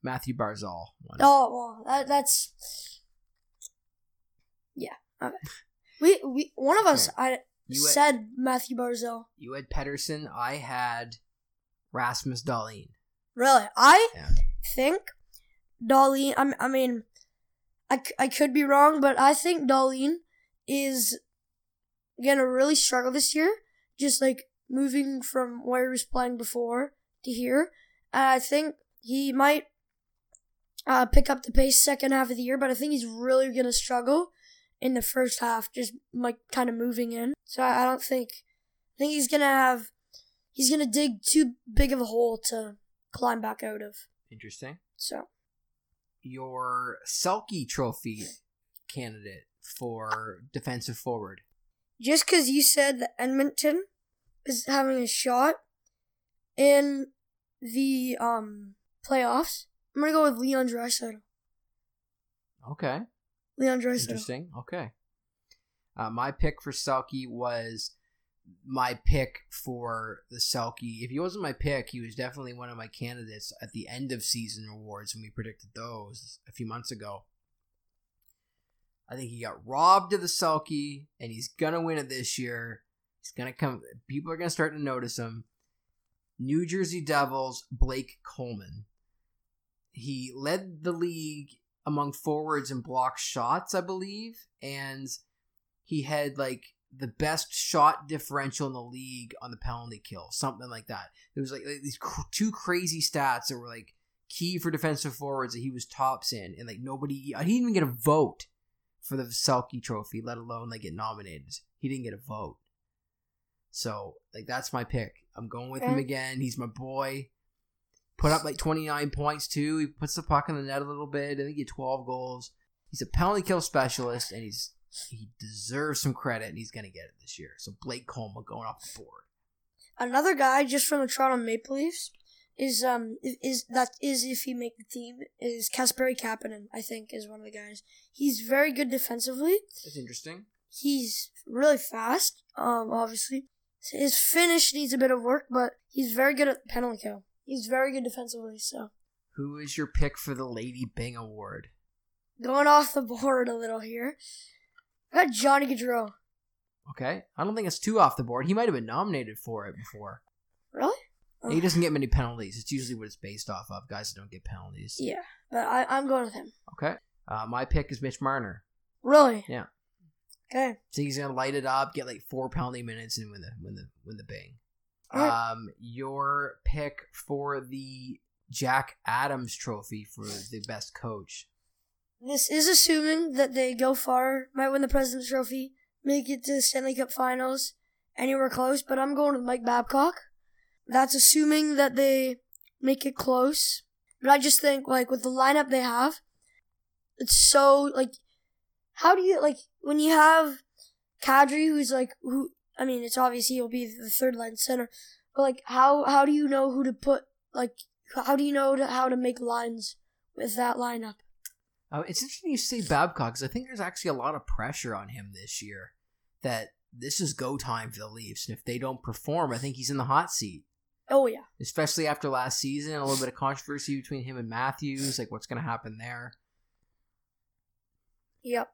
Mathew Barzal won. Oh well, that, that's yeah. Okay. We we one of us I You had- said Mathew Barzal. You had Pettersson. I had Rasmus Dahlin. Really, I Yeah. think Dahlin. I, I mean, I, I could be wrong, but I think Dahlin is gonna really struggle this year. Just like moving from where he was playing before to here, and I think he might uh, pick up the pace second half of the year. But I think he's really gonna struggle in the first half, just like kind of moving in. So I, I don't think. I think he's gonna have. He's gonna dig too big of a hole to climb back out of. Interesting. So Your Selke Trophy candidate for defensive forward. just because you said that Edmonton is having a shot in the um playoffs, I'm gonna go with Leon Draisaitl. Okay. Leon Draisaitl. Interesting. Okay. Uh, my pick for Selke was my pick for the Selke. If he wasn't my pick, he was definitely one of my candidates at the end of season awards when we predicted those a few months ago. I think he got robbed of the Selke, and he's gonna win it this year. He's gonna come. People are gonna start to notice him. New Jersey Devils Blake Coleman. He led the league among forwards and block shots, I believe, and he had like the best shot differential in the league on the penalty kill, something like that. There was like, like these cr- two crazy stats that were like key for defensive forwards that he was tops in, and like nobody, he didn't even get a vote for the Selke Trophy, let alone like get nominated. He didn't get a vote. So like that's my pick. I'm going with him again. He's my boy. Put up like 29 points too. He puts the puck in the net a little bit. I think he had 12 goals. He's a penalty kill specialist, and he's he deserves some credit, and he's gonna get it this year. So Blake Coleman going off the board. Another guy just from the Toronto Maple Leafs is um is, is that is if he make the team is Kasperi Kapanen. I think is one of the guys. He's very good defensively. That's interesting. He's really fast. Um, obviously his finish needs a bit of work, but he's very good at penalty kill. He's very good defensively. So Who is your pick for the Lady Byng Award? going off the board a little here, I got Johnny Gaudreau. Okay, I don't think it's too off the board. He might have been nominated for it before. Really? He doesn't get many penalties. It's usually what it's based off of. Guys that don't get penalties. Yeah, but I, I'm going with him. Okay. Uh, my pick is Mitch Marner. Really? Yeah. Okay. So he's gonna light it up, get like four penalty minutes, and win the win the win the. All right. Um, your pick for the Jack Adams Trophy for the best coach. This is assuming that they go far, might win the President's Trophy, make it to the Stanley Cup Finals, anywhere close. But I'm going with Mike Babcock. That's assuming that they make it close. But I just think, like, with the lineup they have, it's so like, how do you like when you have Kadri, who's like who? I mean, it's obvious he'll be the third line center, but like, how how do you know who to put? Like, how do you know to, how to make lines with that lineup? Uh, it's interesting you say Babcock because I think there's actually a lot of pressure on him this year. That this is go time for the Leafs, and if they don't perform, I think he's in the hot seat. Oh yeah. Especially after last season, a little bit of controversy between him and Matthews. Like, what's going to happen there? Yep.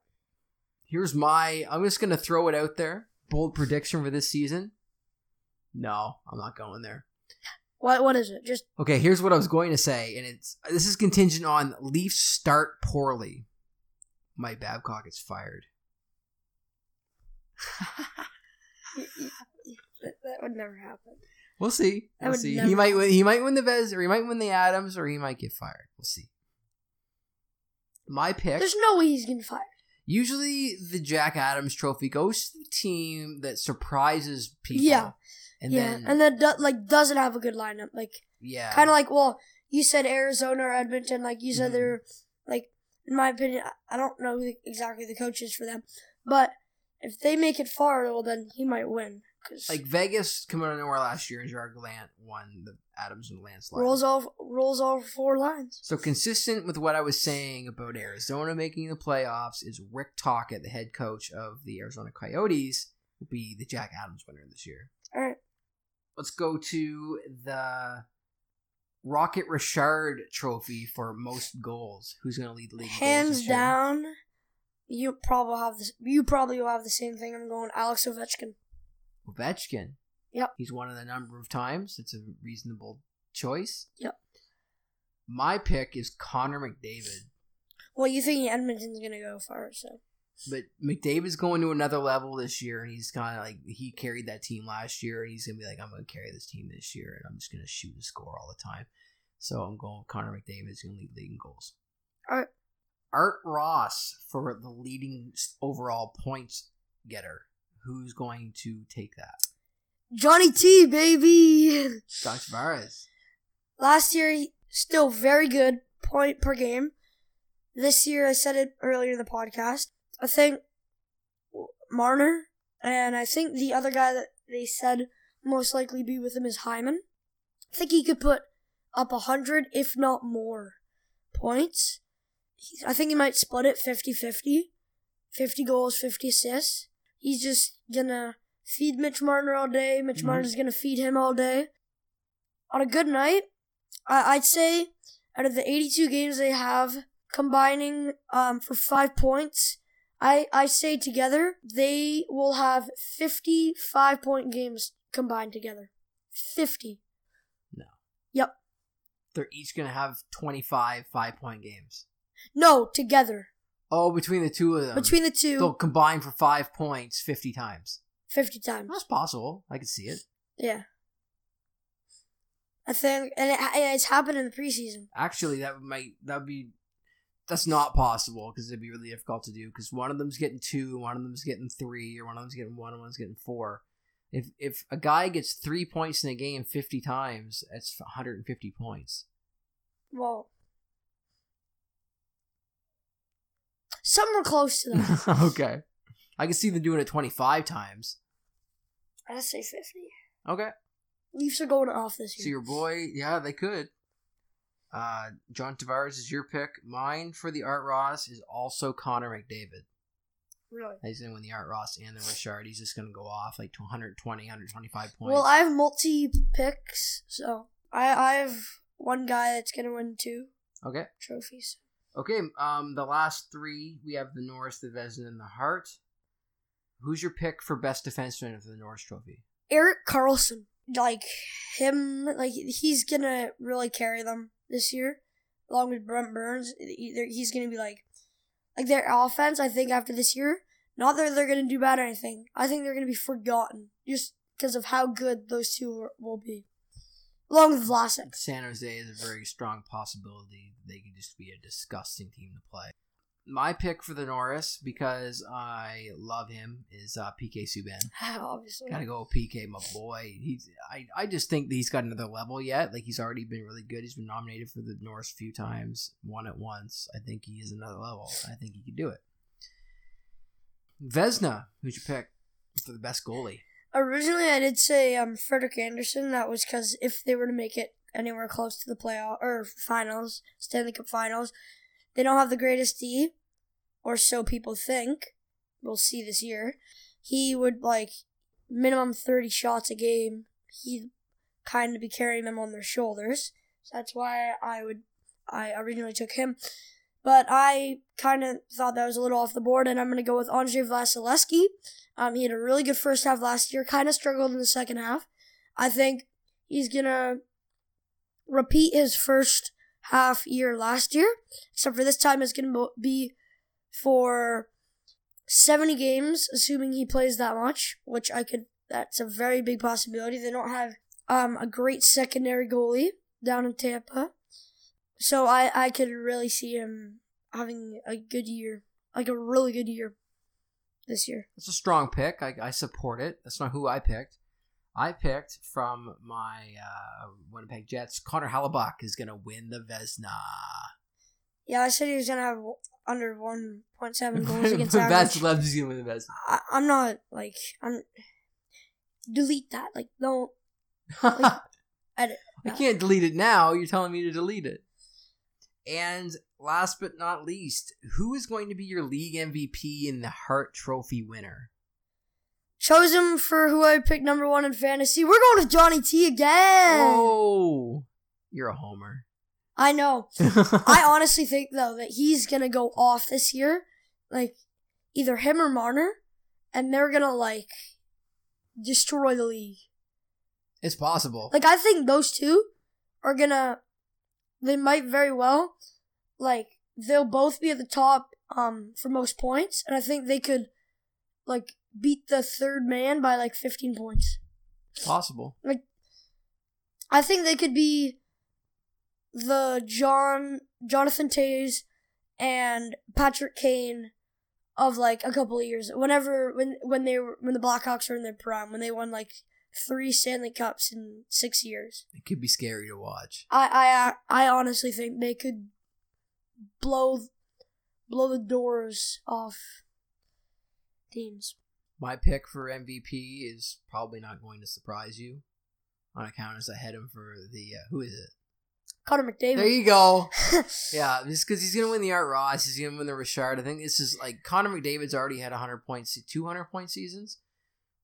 Here's my. I'm just going to throw it out there. Bold prediction for this season. No, I'm not going there. What what is it? Just Okay, here's what I was going to say, and it's this is contingent on Leafs start poorly. My Babcock is fired. that, that would never happen. We'll see. That We'll see. He might win. He might win the Vez, or he might win the Adams, or he might get fired. We'll see. My pick. There's no way he's getting fired. Usually, the Jack Adams Trophy goes to the team that surprises people. Yeah. and yeah, then and that do, like doesn't have a good lineup. Like yeah, kind of like well, you said Arizona or Edmonton. Like you said, Mhm. they're like in my opinion, I- I don't know exactly the coaches for them, but if they make it far, well then he might win because like Vegas coming out of nowhere last year, and Gerard Gallant won the Adams and the landslide. rolls all rolls all four lines. So consistent with what I was saying about Arizona making the playoffs is Rick Tocchet, the head coach of the Arizona Coyotes, will be the Jack Adams winner this year. All right, Let's go to the Rocket Richard Trophy for most goals. Who's going to lead the league? hands this year? down. You probably have this. You probably will have the same thing. I'm going Alex Ovechkin. Ovechkin. Yep. He's won it a number of times. It's a reasonable choice. Yep. My pick is Connor McDavid. Well, you think Edmonton's gonna go far, so But McDavid's going to another level this year, and he's kind of like he carried that team last year, and he's gonna be like, I'm gonna carry this team this year, and I'm just gonna shoot and score all the time. So I'm going with Connor McDavid's gonna lead in goals. Alright. Art Ross for the leading overall points getter. Who's going to take that? Johnny T, baby. Scott Tavares. Last year, he- still very good point per game. This year, I said it earlier in the podcast. I think Marner, and I think the other guy that they said most likely be with him is Hyman. I think he could put up a hundred, if not more, points. I think he might split it 50-50. 50 goals, 50 assists. He's just gonna feed Mitch Marner all day. Mitch Mhm. Marner's gonna feed him all day. On a good night, I- I'd say out of the 82 games they have combining um, for five points, I, I say together they will have 55 point games combined together. 50. No. Yep. they're each gonna have 25 five point games. No, together. Oh, between the two of them, Between the 2 they'll combine for five points 50 times. 50 times. That's possible. I can see it. Yeah. I think, and it, it's happened in the preseason. Actually, that might that would be that's not possible because it'd be really difficult to do because one of them's getting two, one of them's getting three, or one of them's getting one, and one's getting four. If if a guy gets three points in a game fifty times, that's 150 points. Well, somewhere close to that. okay, I can see them doing it 25 times. I'd say 50. Okay, Leafs are going off this year. so your boy, yeah, they could. Uh, John Tavares is your pick. Mine for the Art Ross is also Connor McDavid. really? He's gonna win the Art Ross and the Richard. He's just gonna go off like to 120, 125 points. Well, I have multi picks, so I I have one guy that's gonna win two okay, trophies. Okay. Um, the last three we have the Norris, the Vezina, and the Hart. Who's your pick for best defenseman of the Norris Trophy? Erik Karlsson, like him, like he's gonna really carry them this year, along with Brent Burns. He's gonna be like, like their offense. I think after this year, not that they're gonna do bad or anything. I think they're gonna be forgotten just because of how good those two will be, along with Vlasic. San Jose is a very strong possibility. They could just be a disgusting team to play. My pick for the Norris, because I love him, is uh, PK Subban. Obviously, Gotta go with PK, my boy. He's I, I just think that he's got another level yet. Like he's already been really good. He's been nominated for the Norris a few times, won it once. I think he is another level. I think he could do it. Vezina, who's your pick for the best goalie? Originally, I did say um Frederik Andersen. That was because if they were to make it anywhere close to the playoff or finals, Stanley Cup finals, they don't have the greatest D, or so people think. We'll see this year. He would like minimum thirty shots a game. He'd kind of be carrying them on their shoulders. So that's why I would I originally took him. But I kind of thought that was a little off the board, and I'm going to go with Andrei Vasilevskiy. Um, he had a really good first half last year, kind of struggled in the second half. I think he's going to repeat his first half year last year, except for this time it's going to be for 70 games, assuming he plays that much, which I could, that's a very big possibility. They don't have um, a great secondary goalie down in Tampa. So I, I could really see him having a good year, like a really good year this year. It's a strong pick. I, I support it. That's not who I picked. I picked from my uh, Winnipeg Jets. Connor Hellebuyck is going to win the Vezina. Yeah, I said he was gonna have under one point seven goals against average. That's left is going to win the Vezina. I, I'm not like I'm. Delete that. Like don't edit. I can't delete it now. You're telling me to delete it. And last but not least, who is going to be your league MVP and the Hart Trophy winner? Chose him for who I picked number one in fantasy. We're going with Johnny T again. Oh, you're a homer. I know. I honestly think though that he's gonna go off this year, like either him or Marner, and they're gonna like destroy the league. it's possible. Like I think those two are gonna, they might very well, like they'll both be at the top um for most points, and I think they could, like beat the third man by like fifteen points. possible. Like I think they could be the John Jonathan Toews and Patrick Kane of like a couple of years. Whenever when when they were when the Blackhawks were in their prime, when they won like three Stanley Cups in six years. It could be scary to watch. I I I honestly think they could blow blow the doors off teams. My pick for MVP is probably not going to surprise you, on account as I had him for the uh, who is it? Connor McDavid. There you go. Yeah, just because he's gonna win the Art Ross, he's gonna win the Richard. I think this is like Connor McDavid's already had 100 points, 200 point seasons,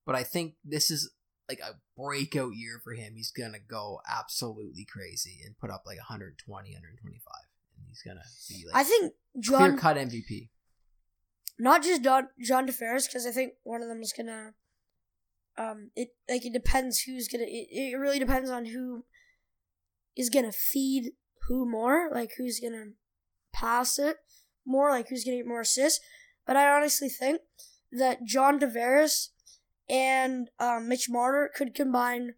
but I think this is like a breakout year for him. He's gonna go absolutely crazy and put up like 120, 125, and he's gonna be like I think clear John cut MVP. not just John John Tavares because I think one of them is gonna. Um, it like it depends who's gonna. It, it really depends on who is gonna feed who more, like who's gonna pass it more, like who's gonna get more assists. But I honestly think that John Tavares and um, Mitch Marner could combine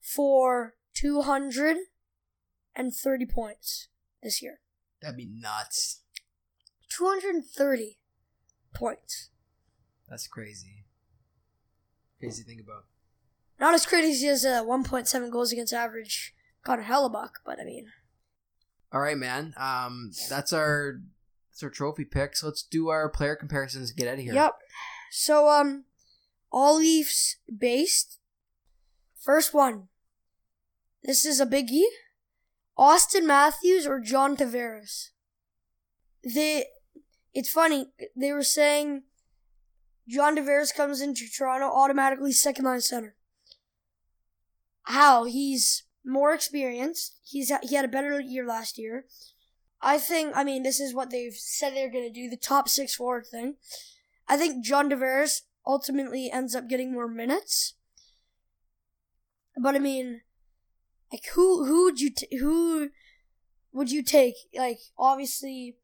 for 230 points this year. That'd be nuts. 230 points. That's crazy. Crazy to think about. Not as crazy as uh, 1.7 goals against average Connor Hellebuyck, but I mean, All right, man. Um, that's our that's our trophy picks. Let's do our player comparisons. and Get out of here. yep. So, um, all based. First one. This is a biggie. Auston Matthews or John Tavares? They, it's funny. They were saying John Tavares comes into Toronto automatically second line center. How he's more experienced. He's he had a better year last year. I think. I mean, this is what they've said they're going to do. The top six forward thing. I think John Tavares ultimately ends up getting more minutes. But I mean, like who who would you t- who would you take? Like obviously,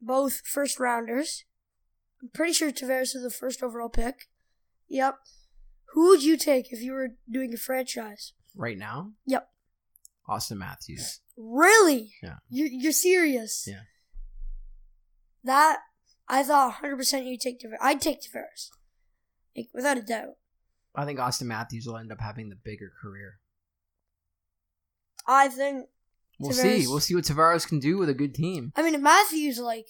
both first rounders. I'm pretty sure Tavares is the first overall pick. Yep. Who would you take if you were doing a franchise? Right now, Yep. Auston Matthews. Really? Yeah. You're, you're serious? Yeah. That, I thought 100% you'd take Tavares. I'd take Tavares. Like, without a doubt. I think Auston Matthews will end up having the bigger career. I think, We'll Tavares- see. We'll see what Tavares can do with a good team. I mean, if Matthews, like,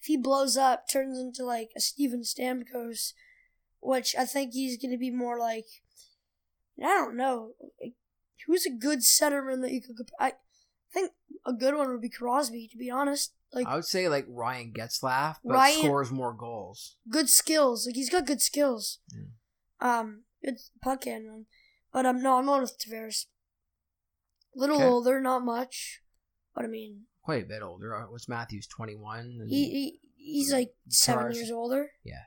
if he blows up, turns into, like, a Steven Stamkos, which I think he's going to be more like, I don't know. Like, who's a good centerman that you could? I think a good one would be Crosby, to be honest. Like, I would say like Ryan Getzlaff, but Ryan- scores more goals. good skills. Like he's got good skills. Yeah. Um, good puck handling. But um, no, I'm going with Tavares. Little Okay. older, not much. But I mean, Quite a bit older. Uh, Was Matthews twenty one? he, he he's like seven Tavares- years older. Yeah.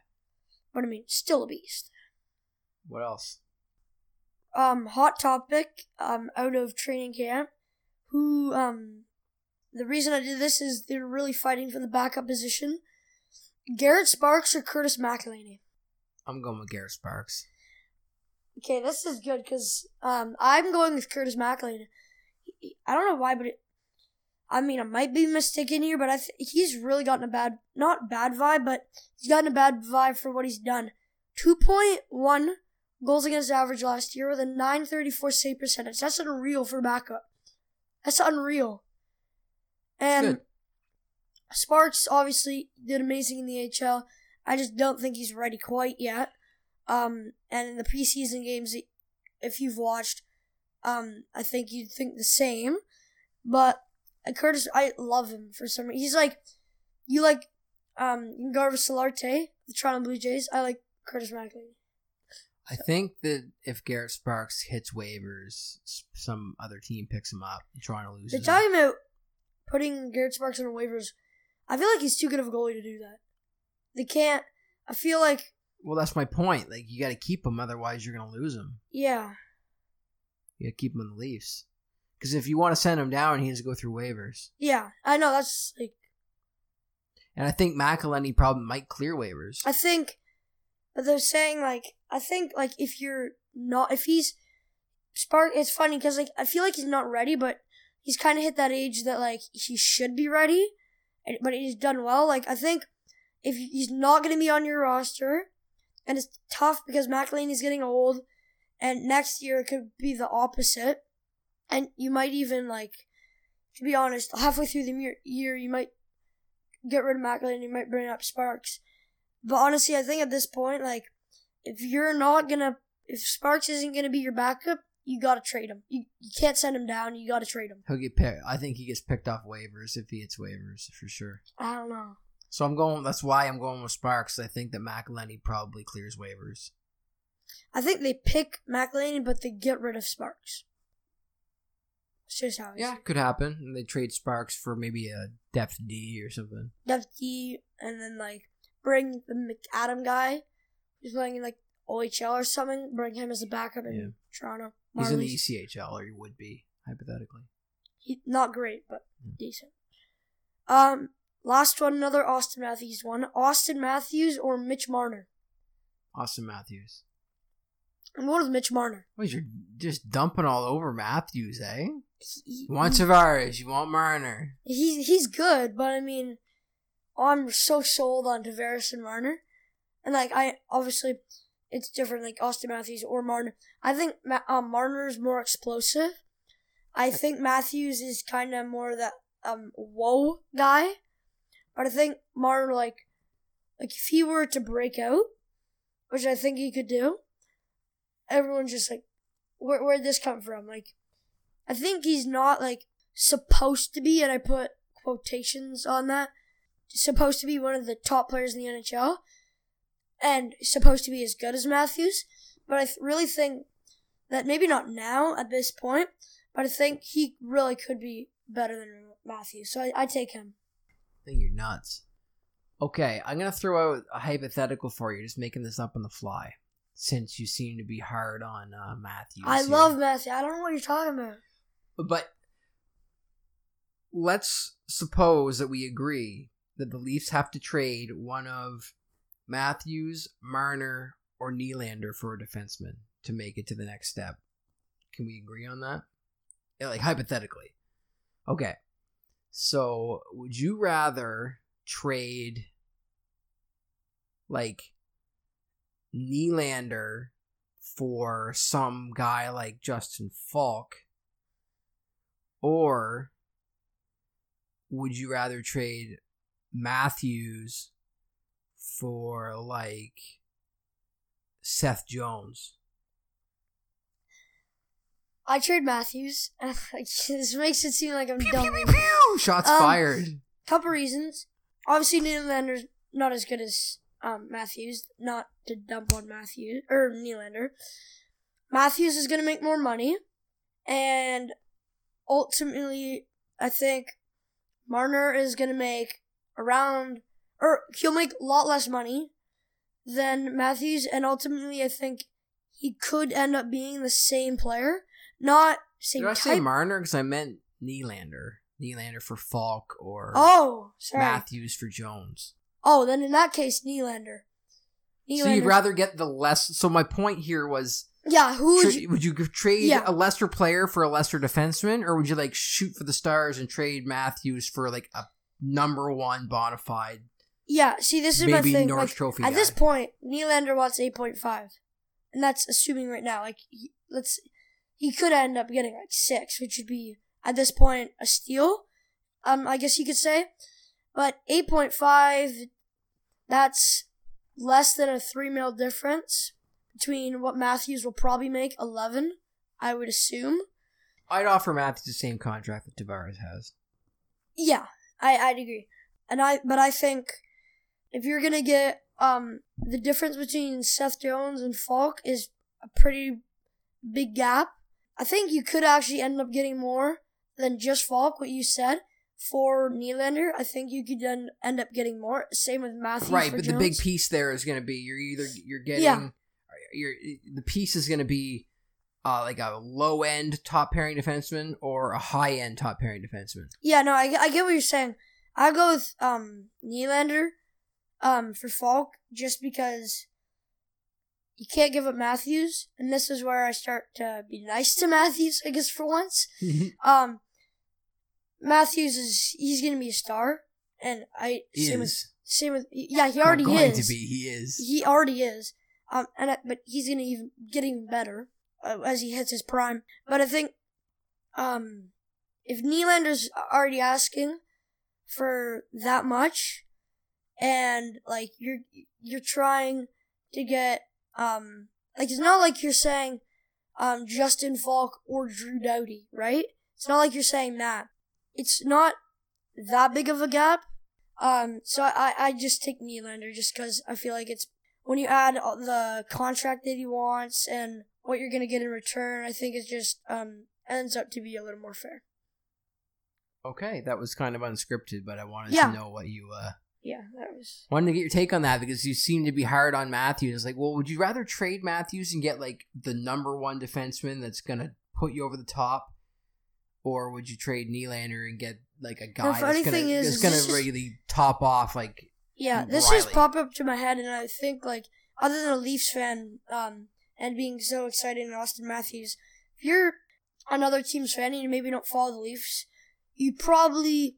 But I mean, still a beast. What else? Um, hot topic. Um, out of training camp. Who um, the reason I did this is they're really fighting for the backup position. Garrett Sparks or Curtis McElhinney. I'm going with Garrett Sparks. Okay, this is good because um, I'm going with Curtis McElhinney. I don't know why, but it, I mean, I might be mistaken here, but I th- he's really gotten a bad, not bad vibe, but he's gotten a bad vibe for what he's done. 2.1 goals against average last year with a 934 save percentage. That's unreal for backup. That's unreal. And Good. Sparks obviously did amazing in the HL. I just don't think he's ready quite yet. Um, and in the preseason games, if you've watched, um, I think you'd think the same. But uh, Curtis, I love him for some reason. He's like, you like, um, Garvis Solarte, the Toronto Blue Jays. I like Curtis McElhinney. I think that if Garrett Sparks hits waivers, some other team picks him up. Toronto They're loses. him. talking about putting Garrett Sparks on waivers. I feel like he's too good of a goalie to do that. They can't. I feel like, Well, that's my point. Like you got to keep him, otherwise you're to lose him. yeah, You got to keep him in the Leafs. Because if you want to send him down, he has to go through waivers. yeah. I know that's like And I think McElhinney probably might clear waivers. I think, but they're saying like I think like if you're not if he's spark, it's funny because like I feel like he's not ready, but he's kind of hit that age that like he should be ready, but he's done well. Like I think if he's not going to be on your roster, and it's tough because McLean is getting old, and next year it could be the opposite, and you might even like to be honest, halfway through the year, you might get rid of McLean, you might bring up Sparks. But honestly, I think at this point, like, if you're not gonna, if Sparks isn't gonna be your backup, you gotta trade him. You, you can't send him down. You gotta trade him. He'll get picked. I think he gets picked off waivers if he hits waivers for sure. I don't know. So I'm going. That's why I'm going with Sparks. I think that McElhinney probably clears waivers. I think they pick McLean, but they get rid of Sparks. It's just how. Yeah, could happen. And they trade Sparks for maybe a depth D or something. Depth D, and then like bring the McAdam guy who's playing in like OHL or something. Bring him as a backup in Yeah. Toronto. He's in the ECHL, or he would be. hypothetically. He not great, but Hmm. decent. Um, last one, another Auston Matthews one. Auston Matthews or Mitch Marner. Auston Matthews. I'm going with Mitch Marner. Well, you're just dumping all over Matthews, eh? He, You want Tavares, you want Marner. he's he's good, but I mean, I'm so sold on Tavares and Marner, and like I obviously, it's different like Auston Matthews or Marner. I think Ma- um, Marner is more explosive. I think Matthews is kind of more that um whoa guy, but I think Marner like like if he were to break out, which I think he could do, everyone's just like, where where'd this come from? Like, I think he's not like supposed to be, and I put quotations on that, supposed to be one of the top players in the NHL, and supposed to be as good as Matthews. But I th- really think that maybe not now at this point, but I think he really could be better than Matthews. So I, I take him. I think you're nuts. Okay, I'm gonna throw out a hypothetical for you, just making this up on the fly. Since you seem to be hard on uh, Matthews. I here. love Matthews. I don't know what you're talking about. But let's suppose that we agree that the Leafs have to trade one of Matthews, Marner, or Nylander for a defenseman to make it to the next step. Can we agree on that? Like hypothetically. Okay. So, would you rather trade like Nylander for some guy like Justin Faulk? Or would you rather trade Matthews for like Seth Jones? I trade Matthews. this makes it seem like I'm dumb. Shots Um, fired. Couple reasons. Obviously, Nylander's not as good as um, Matthews. Not to dump on Matthews or Nylander. Matthews is going to make more money, and ultimately, I think Marner is going to make around, or he'll make a lot less money than Matthews, and ultimately, I think he could end up being the same player, not same Did I say. Marner? Because I meant Nylander. Nylander for Faulk or oh, sorry. Matthews for Jones. Oh, then in that case, Nylander. So you'd rather get the less. So my point here was: Yeah, who would tra- you? would you trade Yeah. a lesser player for a lesser defenseman, or would you like shoot for the stars and trade Matthews for like a number one bona fide, Yeah, see, this is my maybe thing. Norris Like, Trophy at guy? this point, Nylander wants eight point five, and that's assuming right now. Like, he, let's he could end up getting like six, which would be at this point a steal. Um, I guess you could say, but eight point five, that's less than a three mil difference between what Matthews will probably make eleven. I would assume. I'd offer Matthews the same contract that Tavares has. Yeah, I I'd agree, and I but I think if you're gonna get um the difference between Seth Jones and Faulk is a pretty big gap. I think you could actually end up getting more than just Faulk. What you said for Nylander, I think you could then end up getting more. Same with Matthews. right, but the big piece there is going to be you're either you're getting Yeah. you're the piece is going to be uh, like a low end top pairing defenseman or a high end top pairing defenseman. Yeah, no, I, I get what you're saying. I go with um Nylander, um for Faulk just because you can't give up Matthews, and this is where I start to be nice to Matthews, I guess for once. Um, Matthews is he's gonna be a star, and I same with is same with yeah he already going is to be. He is. he already is. Um, and I, but he's gonna even get even better uh, as he hits his prime. But I think, um, if Nylander's already asking for that much, and like you're you're trying to get um like it's not like you're saying um Justin Faulk or Drew Doughty, right? It's not like you're saying that. It's not that big of a gap. Um, so I, I just take Nylander just because I feel like it's when you add all the contract that he wants and what you're gonna get in return, I think it just um ends up to be a little more fair. Okay, that was kind of unscripted, but I wanted Yeah. to know what you uh Yeah, that was. wanted to get your take on that because you seem to be hard on Matthews. It's like, well, would you rather trade Matthews and get like the number one defenseman that's gonna put you over the top or would you trade Nylander and get like a guy that's gonna, is, that's gonna really top off like Yeah, and this just Riley. popped up to my head, and I think like other than a Leafs fan, um, and being so excited in Auston Matthews, if you're another team's fan and you maybe don't follow the Leafs, you probably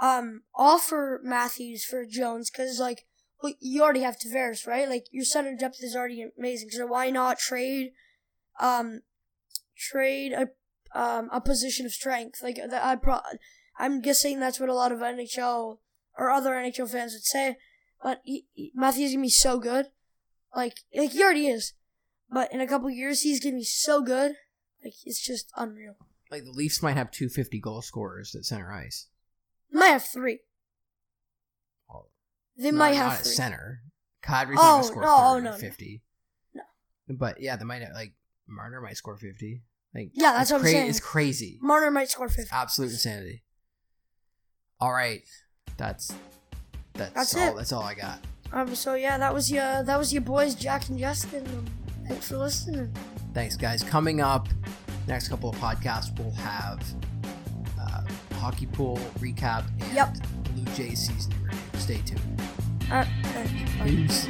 um offer Matthews for Jones because like well, you already have Tavares, right? Like your center depth is already amazing, so why not trade um trade a um a position of strength? Like I pro- I'm guessing that's what a lot of NHL or other NHL fans would say. But he, he- Matthews gonna be so good, like like he already is. But in a couple years, he's gonna be so good, like it's just unreal. like the Leafs might have two fifty goal scorers at center ice. Might have three. They not- might have three. center. Kadri's Oh, gonna score no, oh, 30, no, no. 50. No. But yeah, they might have, like Marner might score fifty. Like Yeah, that's it's what I'm saying. It's crazy. Marner might score fifty. absolute insanity. All right, that's that's, That's all. it. That's all I got. Um. So yeah, that was your that was your boys, Jack and Justin. Um, thanks for listening. Thanks, guys. Coming up, next couple of podcasts, we'll have hockey pool recap and Yep. Blue Jays season review. Stay tuned. Uh, uh. Peace.